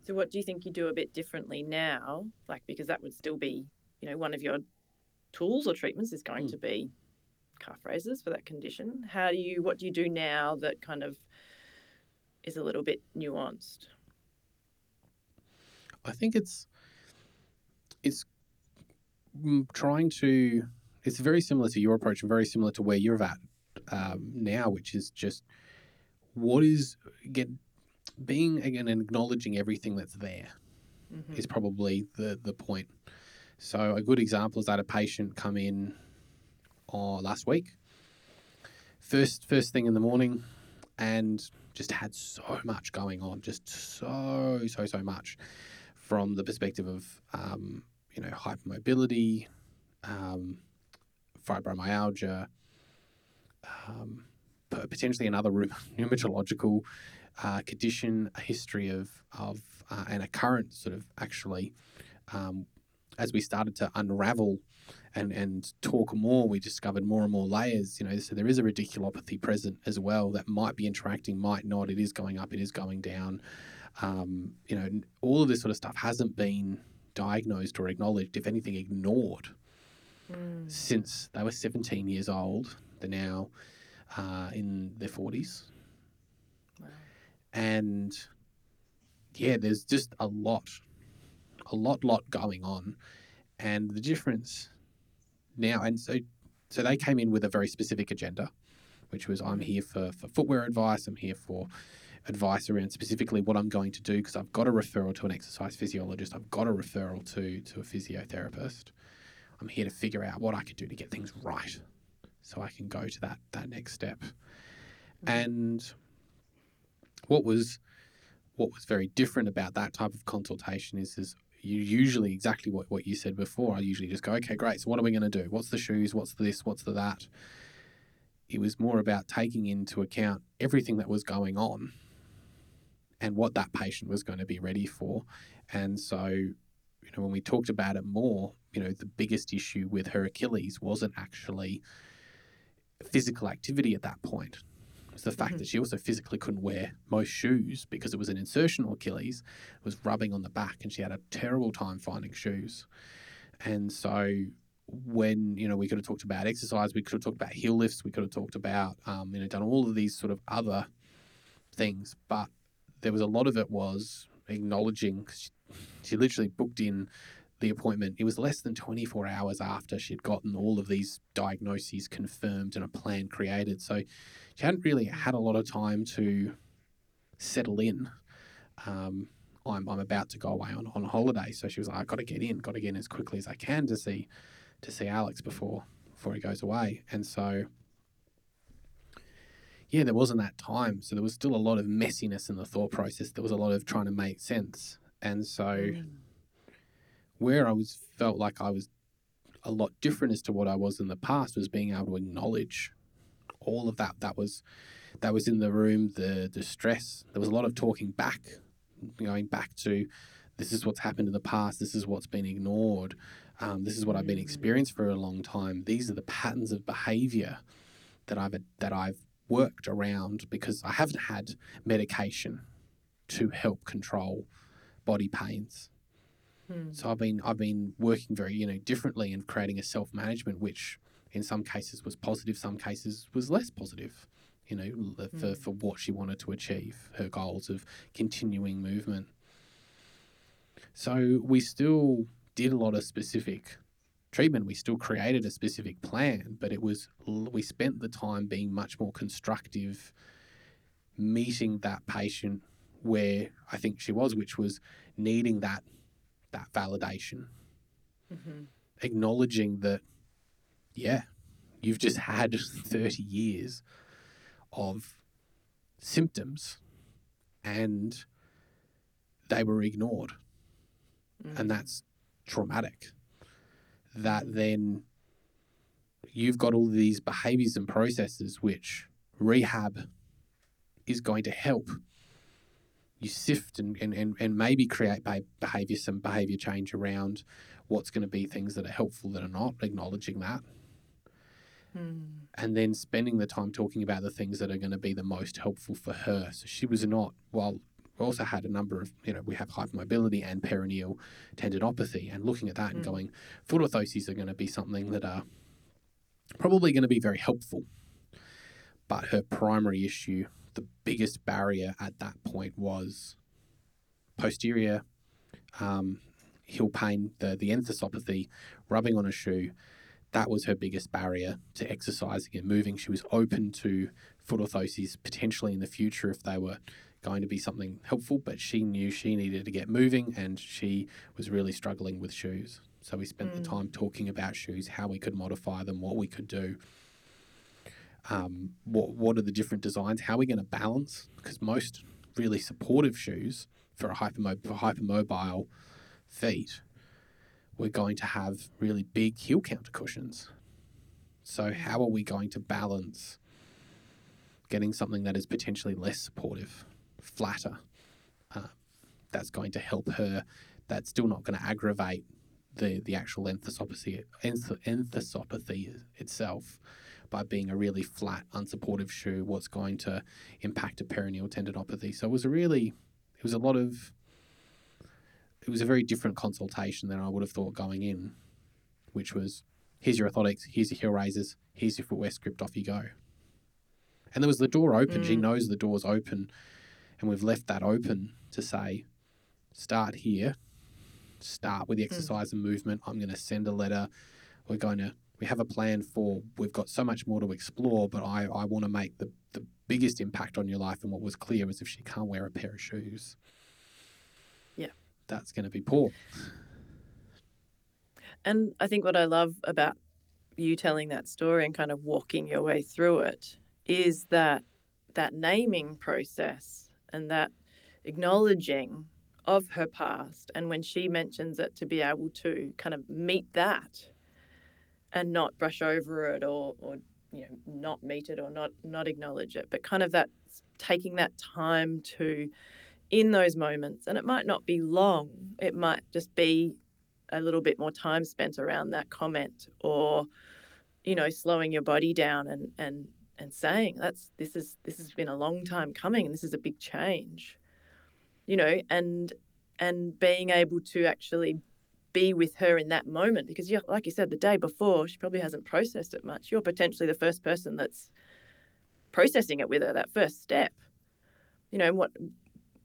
[SPEAKER 2] So, what do you think you do a bit differently now? Like, because that would still be, you know, one of your tools or treatments is going
[SPEAKER 1] Mm.
[SPEAKER 2] to be calf raises for that condition. How do you, what do you do now that kind of is a little bit nuanced?
[SPEAKER 1] I think it's it's mm, trying to. It's very similar to your approach and very similar to where you're at um, now, which is just what is get being again and acknowledging everything that's there.
[SPEAKER 2] Mhm.
[SPEAKER 1] is probably the the point. So a good example is that a patient come in uh, last week, first first thing in the morning, and just had so much going on, just so so so much, from the perspective of um, you know hypermobility, um, fibromyalgia, um, potentially another rheumatological uh, condition, a history of of uh, and a current sort of actually, um, as we started to unravel and and talk more, we discovered more and more layers. You know, so there is a radiculopathy present as well that might be interacting, might not. It is going up, it is going down. Um, you know, all of this sort of stuff hasn't been diagnosed or acknowledged. If anything, ignored
[SPEAKER 2] Mm.
[SPEAKER 1] since they were 17 years old. They're now uh, in their 40s.
[SPEAKER 2] Wow.
[SPEAKER 1] And yeah, there's just a lot, a lot, lot going on. And the difference now, and so, so they came in with a very specific agenda, which was I'm
[SPEAKER 2] Mhm.
[SPEAKER 1] here for, for footwear advice, I'm here for advice around specifically what I'm going to do because I've got a referral to an exercise physiologist, I've got a referral to, to a physiotherapist. I'm here to figure out what I can do to get things right so I can go to that, that next step.
[SPEAKER 2] Mhm.
[SPEAKER 1] And what was what was very different about that type of consultation is is you usually exactly what, what you said before. I usually just go, okay, great. So what are we going to do? What's the shoes? What's the this? What's the that? It was more about taking into account everything that was going on and what that patient was going to be ready for. And so, you know, when we talked about it more, you know, the biggest issue with her Achilles wasn't actually physical activity at that point. It was the fact
[SPEAKER 2] Mhm.
[SPEAKER 1] that she also physically couldn't wear most shoes because it was an insertional Achilles. It was rubbing on the back and she had a terrible time finding shoes. And so when, you know, we could have talked about exercise, we could have talked about heel lifts, we could have talked about, um, you know, done all of these sort of other things. But there was a lot of it was acknowledging, she, she literally booked in the appointment. It was less than 24 hours after she'd gotten all of these diagnoses confirmed and a plan created. So she hadn't really had a lot of time to settle in. Um, I'm, I'm about to go away on, on holiday. So she was like, I've got to get in, got to get in as quickly as I can to see to see Alex before before he goes away. And so yeah, there wasn't that time. So there was still a lot of messiness in the thought process. There was a lot of trying to make sense. And so
[SPEAKER 2] Mm.
[SPEAKER 1] where I was felt like I was a lot different as to what I was in the past was being able to acknowledge all of that that was that was in the room the the stress there was a lot of talking back going back to this is what's happened in the past this is what's been ignored um, this is what I've been
[SPEAKER 2] Mm.
[SPEAKER 1] experienced for a long time these are the patterns of behavior that I've that I've worked around because I haven't had medication to help control body pains.
[SPEAKER 2] Mm.
[SPEAKER 1] So I've been I've been working very you know differently and creating a self management, which in some cases was positive, some cases was less positive. You know, l- for
[SPEAKER 2] Mm.
[SPEAKER 1] for what she wanted to achieve, her goals of continuing movement. So we still did a lot of specific treatment. We still created a specific plan, but it was we spent the time being much more constructive, meeting that patient where I think she was, which was needing that that validation,
[SPEAKER 2] hmm
[SPEAKER 1] acknowledging that, yeah, you've just had 30 years of symptoms and they were ignored.
[SPEAKER 2] Mm.
[SPEAKER 1] And that's traumatic. That then you've got all these behaviors and processes which rehab is going to help you sift and, and, and, and maybe create be- behavior, some behavior change around what's going to be things that are helpful that are not, acknowledging that,
[SPEAKER 2] Mm.
[SPEAKER 1] and then spending the time talking about the things that are going to be the most helpful for her. So she was not, well, we also had a number of, you know, we have hypermobility and peroneal tendinopathy, and looking at that and
[SPEAKER 2] Mm.
[SPEAKER 1] going, foot orthoses are going to be something that are probably going to be very helpful. But her primary issue, the biggest barrier at that point was posterior um, heel pain, the, the enthesopathy, rubbing on a shoe. That was her biggest barrier to exercising and moving. She was open to foot orthoses potentially in the future if they were going to be something helpful, but she knew she needed to get moving and she was really struggling with shoes. So we spent the
[SPEAKER 2] Mm.
[SPEAKER 1] time talking about shoes, how we could modify them, what we could do. Um, what what are the different designs? How are we going to balance? Because most really supportive shoes for a for hypermobile feet, we're going to have really big heel counter cushions. So how are we going to balance getting something that is potentially less supportive, flatter, uh, that's going to help her, that's still not going to aggravate the, the actual enthesopathy, enthesopathy itself by being a really flat, unsupportive shoe, what's going to impact a peroneal tendinopathy. So it was a really, it was a lot of, it was a very different consultation than I would have thought going in, which was here's your orthotics, here's your heel raises, here's your footwear script, off you go. And there was the door open. She
[SPEAKER 2] Mm.
[SPEAKER 1] knows the door's open, and we've left that open mm. to say, start here, start with the mm. exercise and movement. I'm going to send a letter. We're going to we have a plan for we've got so much more to explore, but I, I want to make the, the biggest impact on your life. And what was clear was if she can't wear a pair of shoes,
[SPEAKER 2] Yeah.
[SPEAKER 1] that's going to be poor.
[SPEAKER 2] And I think what I love about you telling that story and kind of walking your way through it is that that naming process and that acknowledging of her past and when she mentions it to be able to kind of meet that and not brush over it or or you know not meet it or not not acknowledge it but kind of that taking that time to in those moments and it might not be long it might just be a little bit more time spent around that comment or you know slowing your body down and and and saying that's this is this has been a long time coming and this is a big change you know and and being able to actually be with her in that moment because yeah like you said the day before she probably hasn't processed it much. You're potentially the first person that's processing it with her that first step. You know what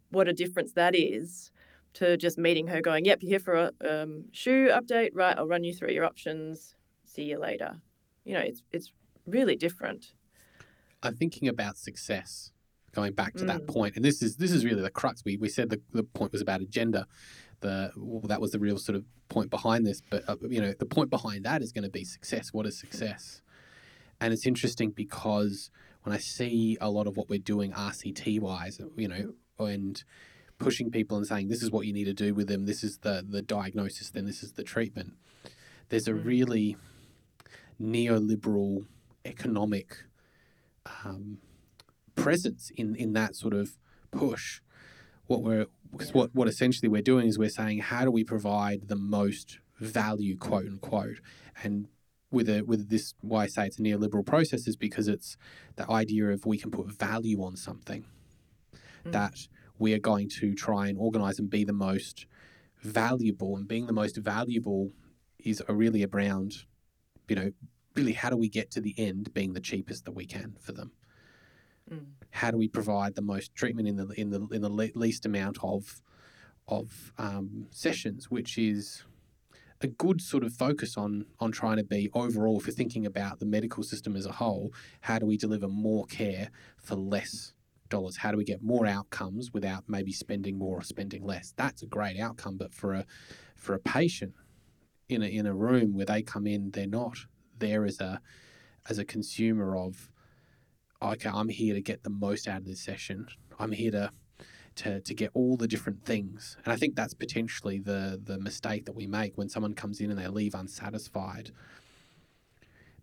[SPEAKER 2] what a difference that is to just meeting her going yep you're here for a um, shoe update right i'll run you through your options see you later. You know it's it's really different
[SPEAKER 1] I'm thinking about success. Going back to that
[SPEAKER 2] Mm.
[SPEAKER 1] point, and this is this is really the crux. We we said the, the point was about agenda. The well, that was the real sort of point behind this. But uh, you know, the point behind that is going to be success. What is success? And it's interesting because when I see a lot of what we're doing RCT wise, you know, and pushing people and saying this is what you need to do with them, this is the the diagnosis, then this is the treatment. There's a
[SPEAKER 2] Mm.
[SPEAKER 1] really neoliberal economic um, presence in in that sort of push. What we're because what what essentially we're doing is we're saying how do we provide the most value, quote unquote, and with a with this why I say it's a neoliberal process is because it's the idea of we can put value on something
[SPEAKER 2] Mm.
[SPEAKER 1] that we are going to try and organize and be the most valuable. And being the most valuable is a really around, you know, really how do we get to the end being the cheapest that we can for them?
[SPEAKER 2] Mm.
[SPEAKER 1] How do we provide the most treatment in the in the in the least amount of of um, sessions, which is a good sort of focus on on trying to be overall. for thinking about the medical system as a whole, how do we deliver more care for less dollars? How do we get more outcomes without maybe spending more or spending less? That's a great outcome, but for a for a patient in a in a room where they come in, they're not there as a as a consumer of okay, I'm here to get the most out of this session. I'm here to to, to get all the different things. And I think that's potentially the the mistake that we make when someone comes in and they leave unsatisfied.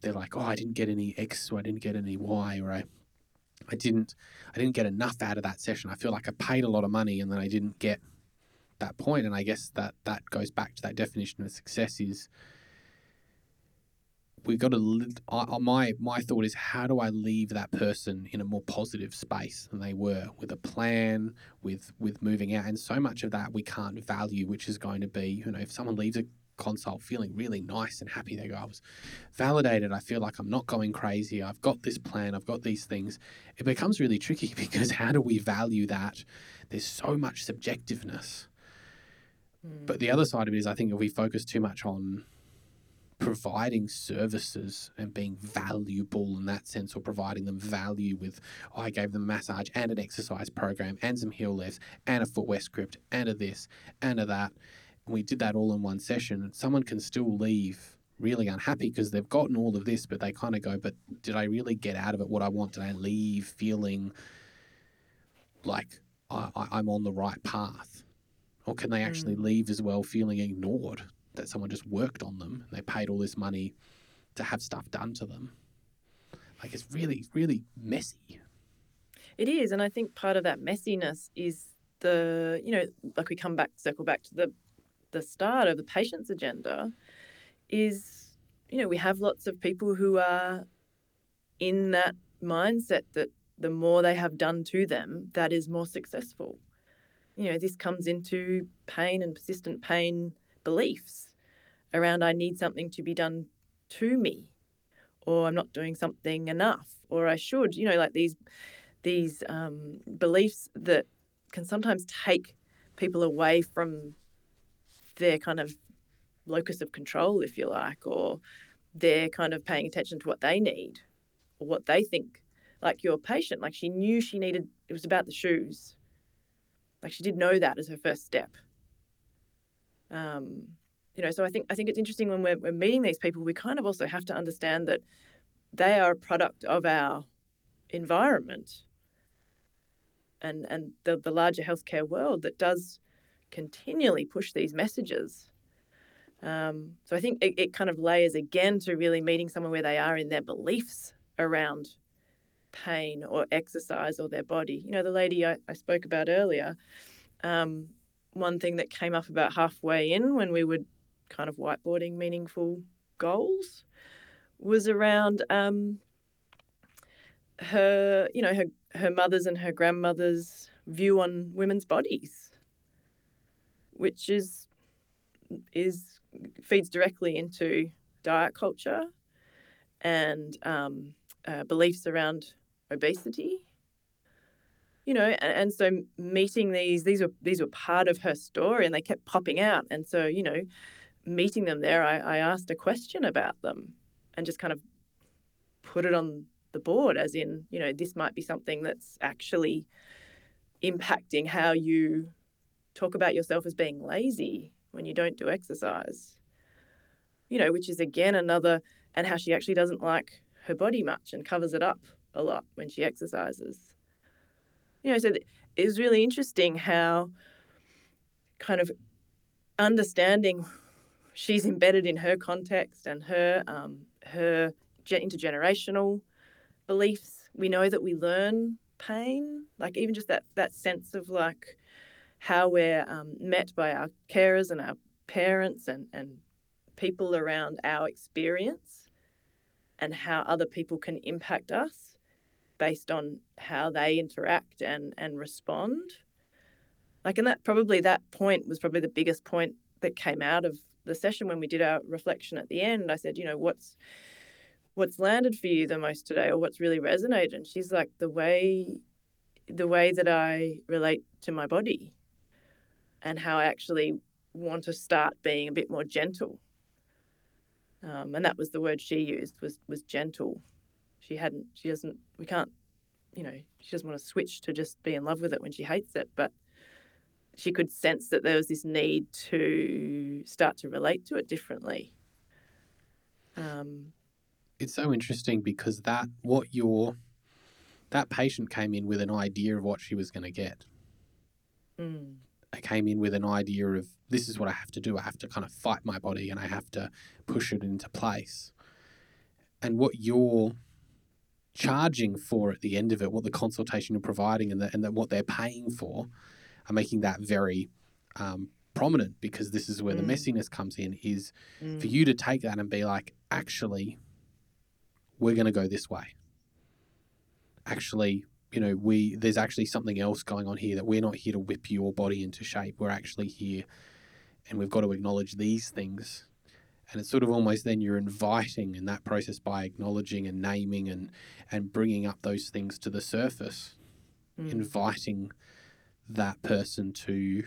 [SPEAKER 1] They're like, oh, I didn't get any X, or I didn't get any Y, or I, I didn't, I didn't get enough out of that session. I feel like I paid a lot of money and then I didn't get that point. And I guess that that goes back to that definition of success is we've got to. I, my my thought is, how do I leave that person in a more positive space than they were, with a plan, with with moving out, and so much of that we can't value, which is going to be, you know, if someone leaves a consult feeling really nice and happy, they go, I was validated. I feel like I'm not going crazy. I've got this plan. I've got these things. It becomes really tricky because how do we value that? There's so much subjectiveness.
[SPEAKER 2] Mm.
[SPEAKER 1] But the other side of it is, I think if we focus too much on providing services and being valuable in that sense, or providing them value with, oh, I gave them a massage and an exercise program and some heel lifts and a footwear script and a this and a that. And we did that all in one session. and Someone can still leave really unhappy because they've gotten all of this, but they kind of go, but did I really get out of it what I want? Did I leave feeling like I, I, am on the right path? Or can they actually
[SPEAKER 2] Mm.
[SPEAKER 1] leave as well feeling ignored that someone just worked on them and they paid all this money to have stuff done to them? Like it's really, really messy.
[SPEAKER 2] It is, and I think part of that messiness is the you know like we come back circle back to the the start of the patient's agenda is you know we have lots of people who are in that mindset that the more they have done to them that is more successful you know this comes into pain and persistent pain beliefs around i need something to be done to me or i'm not doing something enough or i should you know like these these um, beliefs that can sometimes take people away from their kind of locus of control, if you like, or they're kind of paying attention to what they need or what they think. Like your patient, like she knew she needed, it was about the shoes. Like she did know that as her first step. Um, you know, so I think I think it's interesting when we're, we're meeting these people, we kind of also have to understand that they are a product of our environment and and the, the larger healthcare world that does continually push these messages. Um, so I think it, it kind of layers again to really meeting someone where they are in their beliefs around pain or exercise or their body. You know, the lady I, I spoke about earlier, um, one thing that came up about halfway in when we were kind of whiteboarding meaningful goals was around um, her, you know, her her mother's and her grandmother's view on women's bodies, which is is feeds directly into diet culture and um, uh, beliefs around obesity. You know, and, and so meeting these these were these were part of her story, and they kept popping out. And so you know, meeting them there, I, I asked a question about them, and just kind of put it on the board as in you know this might be something that's actually impacting how you talk about yourself as being lazy when you don't do exercise. You know which is again another and how she actually doesn't like her body much and covers it up a lot when she exercises. You know so it was really interesting how kind of understanding she's embedded in her context and her um, her intergenerational beliefs. We know that we learn pain, like even just that that sense of like how we're um, met by our carers and our parents and and people around our experience, and how other people can impact us based on how they interact and and respond. like and that probably that point was probably the biggest point that came out of the session when we did our reflection at the end i said you know what's what's landed for you the most today or what's really resonated? And she's like the way the way that i relate to my body and how i actually want to start being a bit more gentle. Um, and that was the word she used was was gentle. She hadn't she doesn't we can't you know she doesn't want to switch to just be in love with it when she hates it but she could sense that there was this need to start to relate to it differently um,
[SPEAKER 1] it's so interesting because that what your that patient came in with an idea of what she was going to get
[SPEAKER 2] mm,
[SPEAKER 1] I came in with an idea of this is what I have to do. I have to kind of fight my body and I have to push it into place. And what you're charging for at the end of it, what the consultation you're providing and, the, and the, what they're paying for, are making that very um, prominent because this is where the
[SPEAKER 2] Mm.
[SPEAKER 1] messiness comes in. Is
[SPEAKER 2] mm,
[SPEAKER 1] for you to take that and be like, actually, we're going to go this way. Actually, you know, we there's actually something else going on here that we're not here to whip your body into shape. We're actually here, and we've got to acknowledge these things. And it's sort of almost then you're inviting in that process by acknowledging and naming and and bringing up those things to the surface,
[SPEAKER 2] mm,
[SPEAKER 1] inviting that person to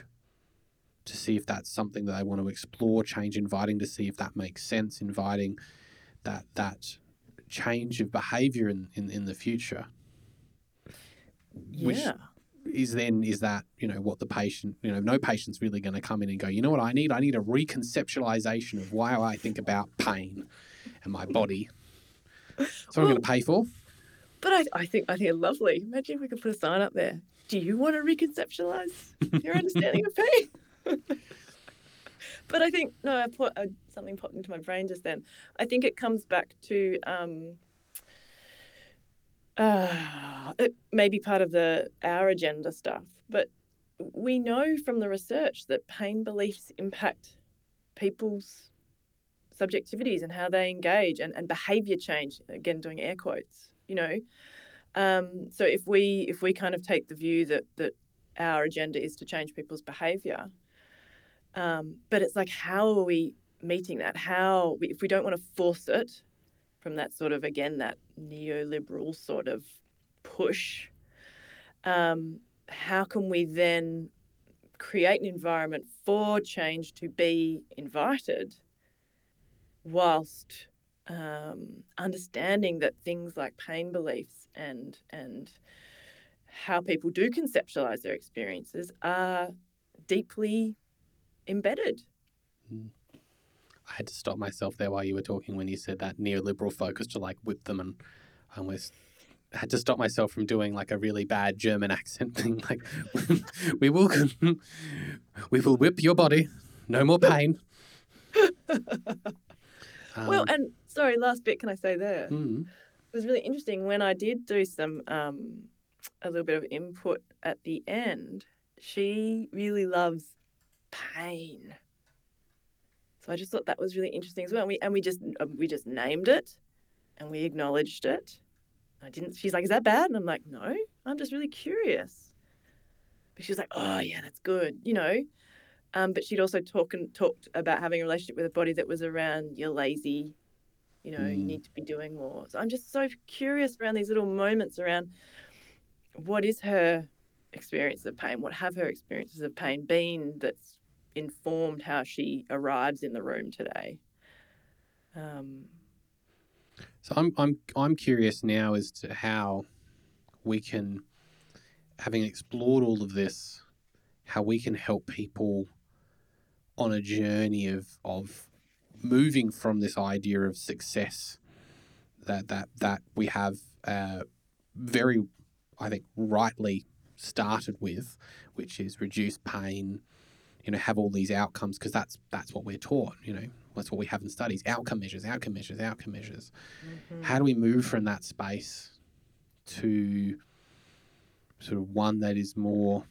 [SPEAKER 1] to see if that's something that they want to explore, change, inviting to see if that makes sense, inviting that that change of behavior in, in, in the future. which-
[SPEAKER 2] yeah
[SPEAKER 1] Is then is that, you know, what the patient you know, no patient's really gonna come in and go, you know what I need? I need a reconceptualization of why I think about pain and my body. So what I'm
[SPEAKER 2] Well-
[SPEAKER 1] gonna pay for.
[SPEAKER 2] But I, I think I think lovely. Imagine if we could put a sign up there. Do you want to reconceptualize your understanding of pain? but I think no, I put, uh, something popped into my brain just then. I think it comes back to um, uh, it may be part of the our agenda stuff, but we know from the research that pain beliefs impact people's subjectivities and how they engage and, and behavior change. Again, doing air quotes. You know, um, so if we if we kind of take the view that that our agenda is to change people's behavior, um, but it's like how are we meeting that? How if we don't want to force it from that sort of again that neoliberal sort of push, um, how can we then create an environment for change to be invited, whilst um, understanding that things like pain beliefs and and how people do conceptualize their experiences are deeply embedded.
[SPEAKER 1] I had to stop myself there while you were talking when you said that neoliberal focus to like whip them and I almost had to stop myself from doing like a really bad German accent thing like we will we will whip your body. No more pain.
[SPEAKER 2] Well,
[SPEAKER 1] Um,
[SPEAKER 2] and sorry, last bit can I say there?
[SPEAKER 1] mm,
[SPEAKER 2] It was really interesting when I did do some um, a little bit of input at the end. She really loves pain, so I just thought that was really interesting as well. And we and we just um, we just named it, and we acknowledged it. I didn't. She's like, "Is that bad?" And I'm like, "No, I'm just really curious." But she was like, "Oh yeah, that's good," you know. Um, but she'd also talk and talked about having a relationship with a body that was around you're lazy, you know, you
[SPEAKER 1] Mm.
[SPEAKER 2] need to be doing more. So I'm just so curious around these little moments around what is her experience of pain, what have her experiences of pain been that's informed how she arrives in the room today. Um,
[SPEAKER 1] So I'm I'm I'm curious now as to how we can, having explored all of this, how we can help people on a journey of of moving from this idea of success that that that we have uh, very, I think, rightly started with, which is reduce pain, you know, have all these outcomes because that's that's what we're taught, you know, that's what we have in studies: outcome measures, outcome measures, outcome measures. How do we move from that space to sort of one that is more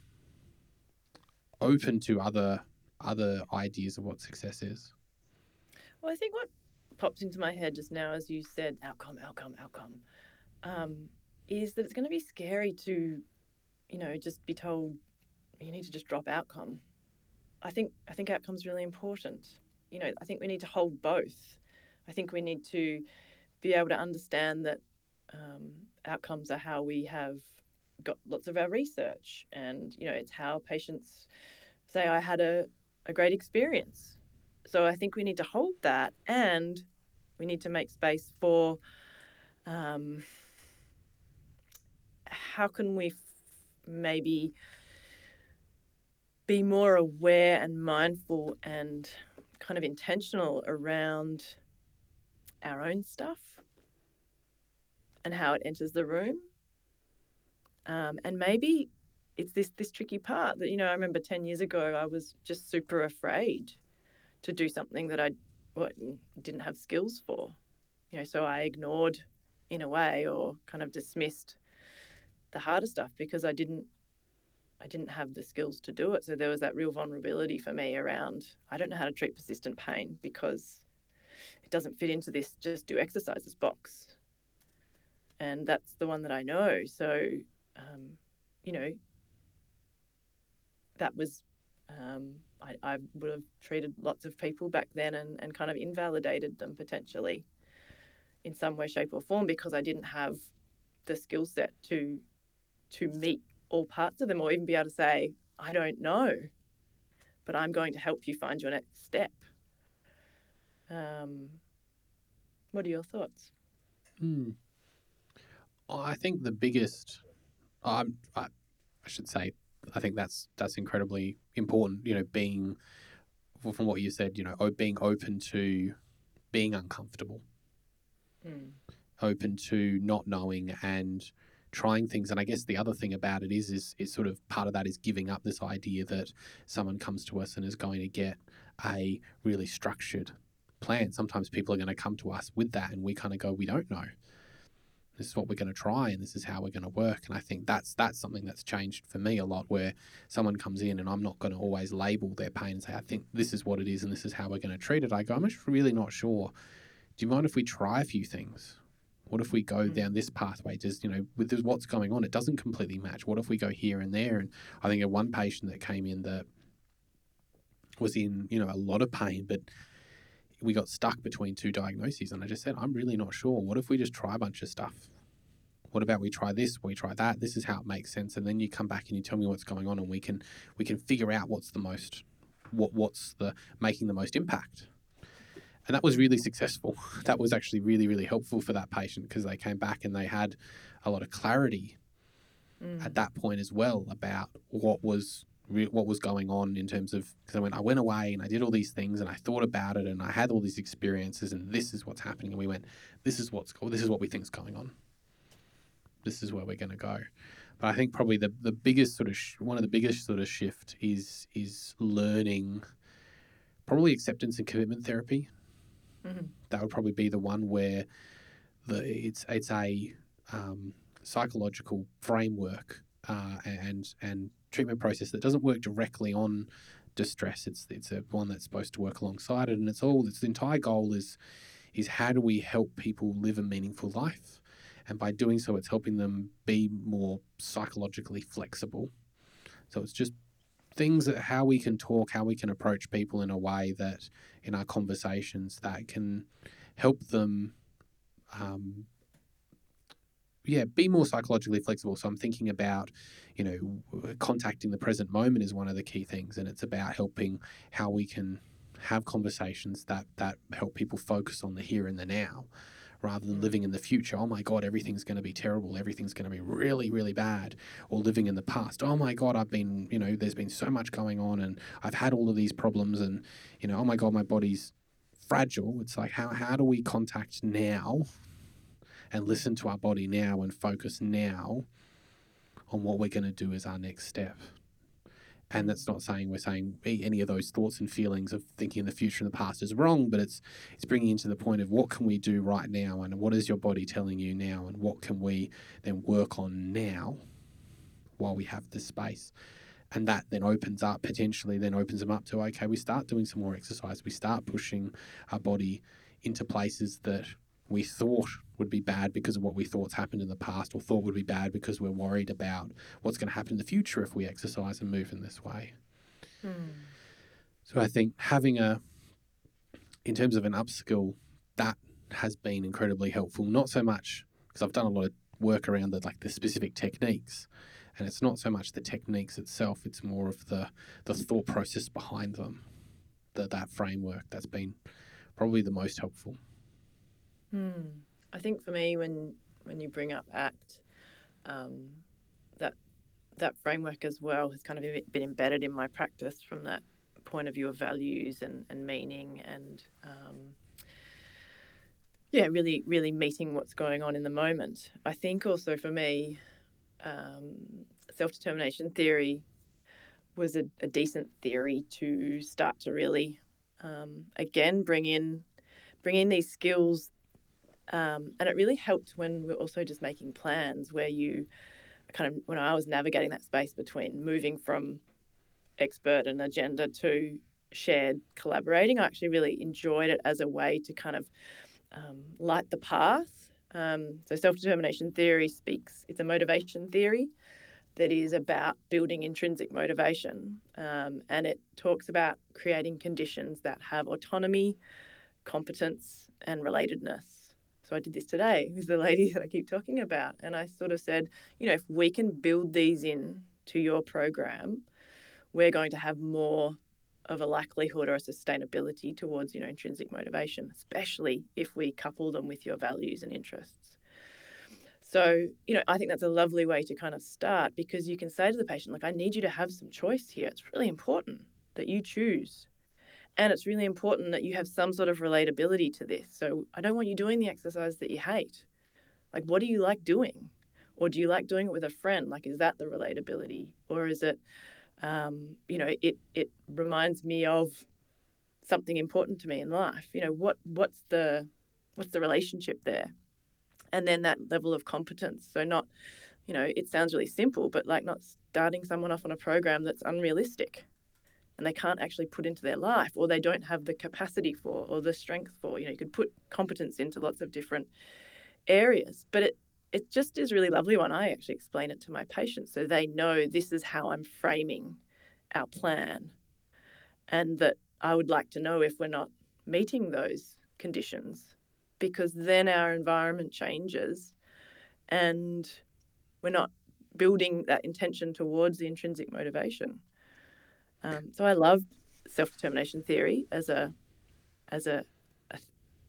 [SPEAKER 1] open to other other ideas of what success is
[SPEAKER 2] Well, I think what popped into my head just now, as you said, outcome, outcome, outcome, um, is that it's going to be scary to, you know, just be told you need to just drop outcome. I think I think outcome's really important. You know, I think we need to hold both. I think we need to be able to understand that um, outcomes are how we have got lots of our research, and you know, it's how patients say, "I had a, a great experience." So I think we need to hold that, and we need to make space for um, how can we f- maybe be more aware and mindful and kind of intentional around our own stuff and how it enters the room. Um, and maybe it's this this tricky part that you know I remember ten years ago I was just super afraid to do something that I didn't have skills for, you know. So I ignored, in a way, or kind of dismissed the harder stuff because I didn't I didn't have the skills to do it. So there was that real vulnerability for me around I don't know how to treat persistent pain because it doesn't fit into this just do exercises box. And that's the one that I know. So, um, you know, that was, um, I, I would have treated lots of people back then and, and kind of invalidated them potentially in some way, shape, or form because I didn't have the skill set to to meet all parts of them or even be able to say, I don't know, but I'm going to help you find your next step. Um, what are your thoughts?
[SPEAKER 1] Hmm. I think the biggest, um, I, I should say, I think that's that's incredibly important. You know, being from what you said, you know, being open to being uncomfortable,
[SPEAKER 2] Mm.
[SPEAKER 1] open to not knowing and trying things. And I guess the other thing about it is, is, is sort of part of that is giving up this idea that someone comes to us and is going to get a really structured plan. Sometimes people are going to come to us with that, and we kind of go, we don't know. This is what we're going to try, and this is how we're going to work. And I think that's that's something that's changed for me a lot. Where someone comes in, and I'm not going to always label their pain and say, I think this is what it is, and this is how we're going to treat it. I go, I'm just really not sure. Do you mind if we try a few things? What if we go
[SPEAKER 2] Mm.
[SPEAKER 1] down this pathway? Just you know, with what's going on, it doesn't completely match. What if we go here and there? And I think of one patient that came in that was in you know a lot of pain, but we got stuck between two diagnoses, and I just said, I'm really not sure. What if we just try a bunch of stuff? What about we try this, we try that? This is how it makes sense, and then you come back and you tell me what's going on, and we can we can figure out what's the most what what's the making the most impact. And that was really successful. That was actually really really helpful for that patient because they came back and they had a lot of clarity
[SPEAKER 2] Mm.
[SPEAKER 1] at that point as well about what was re- what was going on in terms of because I went I went away and I did all these things and I thought about it and I had all these experiences and this is what's happening. And we went this is what's this is what we think is going on. This is where we're going to go. But I think probably the the biggest sort of sh- one of the biggest sort of shift is is learning probably acceptance and commitment therapy.
[SPEAKER 2] Mhm.
[SPEAKER 1] that would probably be the one where the it's it's a um, psychological framework uh, and and treatment process that doesn't work directly on distress. It's it's a one that's supposed to work alongside it, and it's all its the entire goal is is how do we help people live a meaningful life, and by doing so, it's helping them be more psychologically flexible. So it's just things that how we can talk, how we can approach people in a way that in our conversations that can help them um, yeah, be more psychologically flexible. So I'm thinking about, you know, contacting the present moment is one of the key things, and it's about helping how we can have conversations that that help people focus on the here and the now, rather than living in the future. Oh my God, everything's going to be terrible. Everything's going to be really, really bad. Or living in the past. Oh my God, I've been, you know, there's been so much going on, and I've had all of these problems, and you know, oh my God, my body's fragile. It's like how how do we contact now and listen to our body now and focus now on what we're going to do as our next step. And that's not saying we're saying any of those thoughts and feelings of thinking in the future and the past is wrong, but it's it's bringing into the point of what can we do right now and what is your body telling you now and what can we then work on now while we have the space. And that then opens up potentially then opens them up to okay, we start doing some more exercise. We start pushing our body into places that we thought would be bad because of what we thought's happened in the past, or thought would be bad because we're worried about what's going to happen in the future if we exercise and move in this way.
[SPEAKER 2] Hmm.
[SPEAKER 1] So I think having a, in terms of an upskill, that has been incredibly helpful. Not so much because I've done a lot of work around the like the specific techniques, and it's not so much the techniques itself; it's more of the the thought process behind them, the, that framework that's been probably the most helpful.
[SPEAKER 2] Hmm. I think for me, when when you bring up ACT, um, that that framework as well has kind of been embedded in my practice from that point of view of values and, and meaning and um, yeah, really, really meeting what's going on in the moment. I think also for me, um, self determination theory was a, a, decent theory to start to really, um, again, bring in, bring in these skills, um, and it really helped when we are also just making plans where you, kind of when I was navigating that space between moving from expert and agenda to shared collaborating, I actually really enjoyed it as a way to kind of um, light the path. Um, so, self determination theory speaks, it's a motivation theory that is about building intrinsic motivation. Um, and it talks about creating conditions that have autonomy, competence, and relatedness. So, I did this today with the lady that I keep talking about. And I sort of said, you know, if we can build these in to your program, we're going to have more of a likelihood or a sustainability towards you know intrinsic motivation especially if we couple them with your values and interests so you know i think that's a lovely way to kind of start because you can say to the patient like i need you to have some choice here it's really important that you choose and it's really important that you have some sort of relatability to this so i don't want you doing the exercise that you hate like what do you like doing or do you like doing it with a friend like is that the relatability or is it um, you know, it it reminds me of something important to me in life. You know, what what's the what's the relationship there? And then that level of competence. So not, you know, it sounds really simple, but like not starting someone off on a program that's unrealistic and they can't actually put into their life or they don't have the capacity for or the strength for. You know, you could put competence into lots of different areas, but it it just is really lovely when I actually explain it to my patients so they know this is how I'm framing our plan and that I would like to know if we're not meeting those conditions because then our environment changes and we're not building that intention towards the intrinsic motivation. Um, so I love self-determination theory as a as a, a,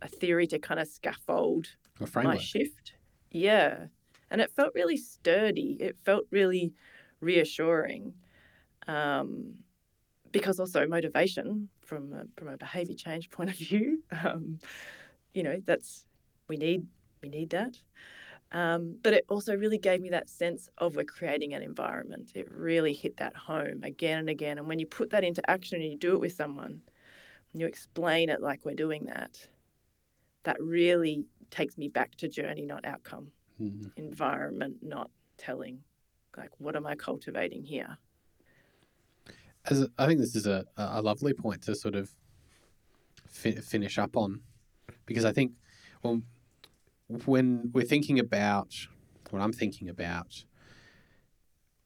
[SPEAKER 2] a theory to kind of scaffold my shift yeah. And it felt really sturdy. It felt really reassuring. Um, because also motivation from a, from a behavior change point of view, um, you know, that's we need we need that. Um, but it also really gave me that sense of we're creating an environment. It really hit that home again and again. And when you put that into action and you do it with someone, and you explain it like we're doing that, that really takes me back to journey, not outcome. Mm-hmm. Environment, not telling. Like, what am I cultivating here?
[SPEAKER 1] As a, I think this is a, a lovely point to sort of fi- finish up on, because I think, well, when we're thinking about what I'm thinking about,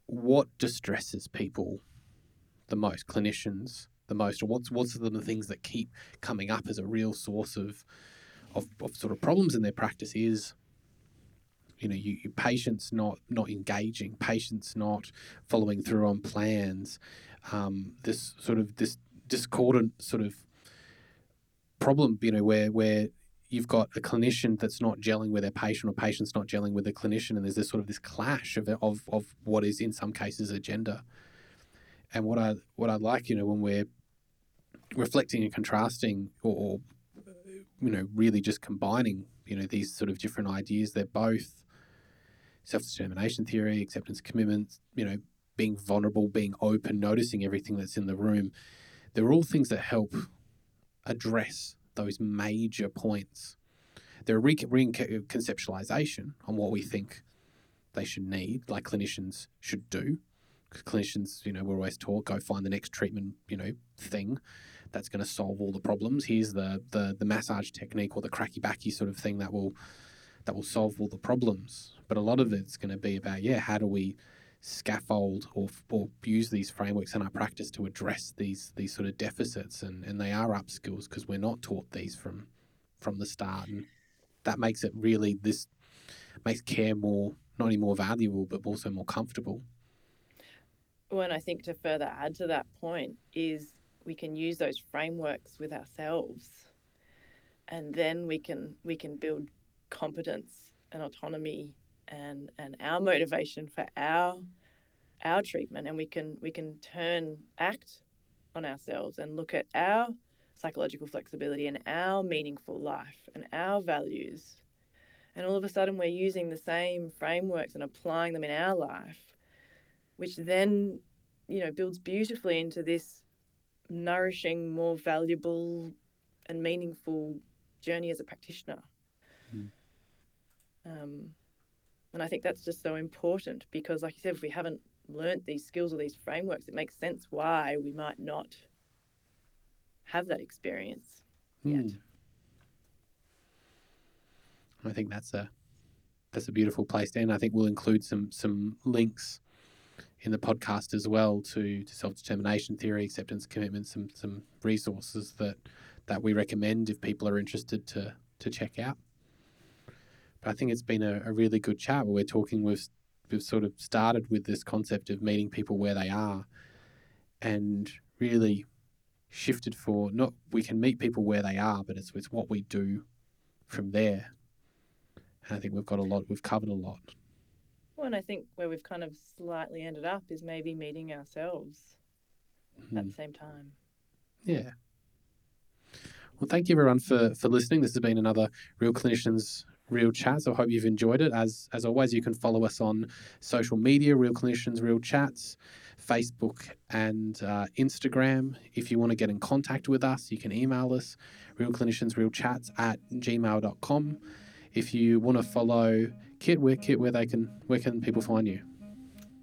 [SPEAKER 1] what distresses people the most, clinicians the most, or what's what's the things that keep coming up as a real source of of, of sort of problems in their practice is you know you, patients not not engaging patients not following through on plans um, this sort of this discordant sort of problem you know where where you've got a clinician that's not gelling with their patient or patients not gelling with the clinician and there's this sort of this clash of, of, of what is in some cases agenda and what I what I like you know when we're reflecting and contrasting or, or you know, really just combining, you know, these sort of different ideas. They're both self determination theory, acceptance commitment, you know, being vulnerable, being open, noticing everything that's in the room. They're all things that help address those major points. They're a re- reconceptualization on what we think they should need, like clinicians should do. Clinicians, you know, we're always taught go find the next treatment, you know, thing that's going to solve all the problems. Here's the, the the massage technique or the cracky backy sort of thing that will that will solve all the problems. But a lot of it's going to be about yeah, how do we scaffold or, or use these frameworks in our practice to address these these sort of deficits and, and they are up skills because we're not taught these from from the start and that makes it really this makes care more not only more valuable but also more comfortable.
[SPEAKER 2] Well and i think to further add to that point is we can use those frameworks with ourselves and then we can we can build competence and autonomy and and our motivation for our our treatment and we can we can turn act on ourselves and look at our psychological flexibility and our meaningful life and our values and all of a sudden we're using the same frameworks and applying them in our life which then you know builds beautifully into this nourishing more valuable and meaningful journey as a practitioner mm. um, and I think that's just so important because, like you said, if we haven't learnt these skills or these frameworks, it makes sense why we might not have that experience yet. Mm.
[SPEAKER 1] I think that's a that's a beautiful place to end. I think we'll include some some links in the podcast as well to, to self determination theory, acceptance commitment, some some resources that that we recommend if people are interested to to check out. I think it's been a, a really good chat where we're talking with we've sort of started with this concept of meeting people where they are and really shifted for not we can meet people where they are, but it's it's what we do from there. And I think we've got a lot we've covered a lot.
[SPEAKER 2] Well, and I think where we've kind of slightly ended up is maybe meeting ourselves mm-hmm. at the same time.
[SPEAKER 1] Yeah. Well, thank you everyone for, for listening. This has been another Real Clinicians Real Chats. I hope you've enjoyed it. As as always, you can follow us on social media, Real Clinicians, Real Chats, Facebook and uh, Instagram. If you want to get in contact with us, you can email us, Real Clinicians, Real Chats at gmail.com. If you want to follow Kit, where Kit, where they can, where can people find you?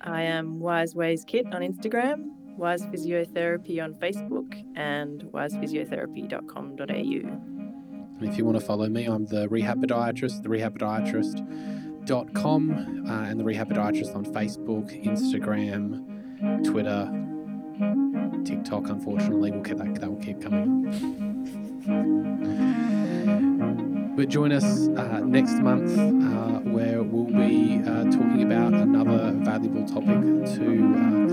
[SPEAKER 2] I am Wise Ways Kit on Instagram, Wise Physiotherapy on Facebook, and wisephysiotherapy.com.au.
[SPEAKER 1] If you want to follow me, I'm the Rehab Podiatrist, the rehab rehabpodiatrist.com, uh, and the Rehab Podiatrist on Facebook, Instagram, Twitter, TikTok. Unfortunately, we'll keep that, that will keep coming. But join us uh, next month uh, where we'll be uh, talking about another valuable topic to uh,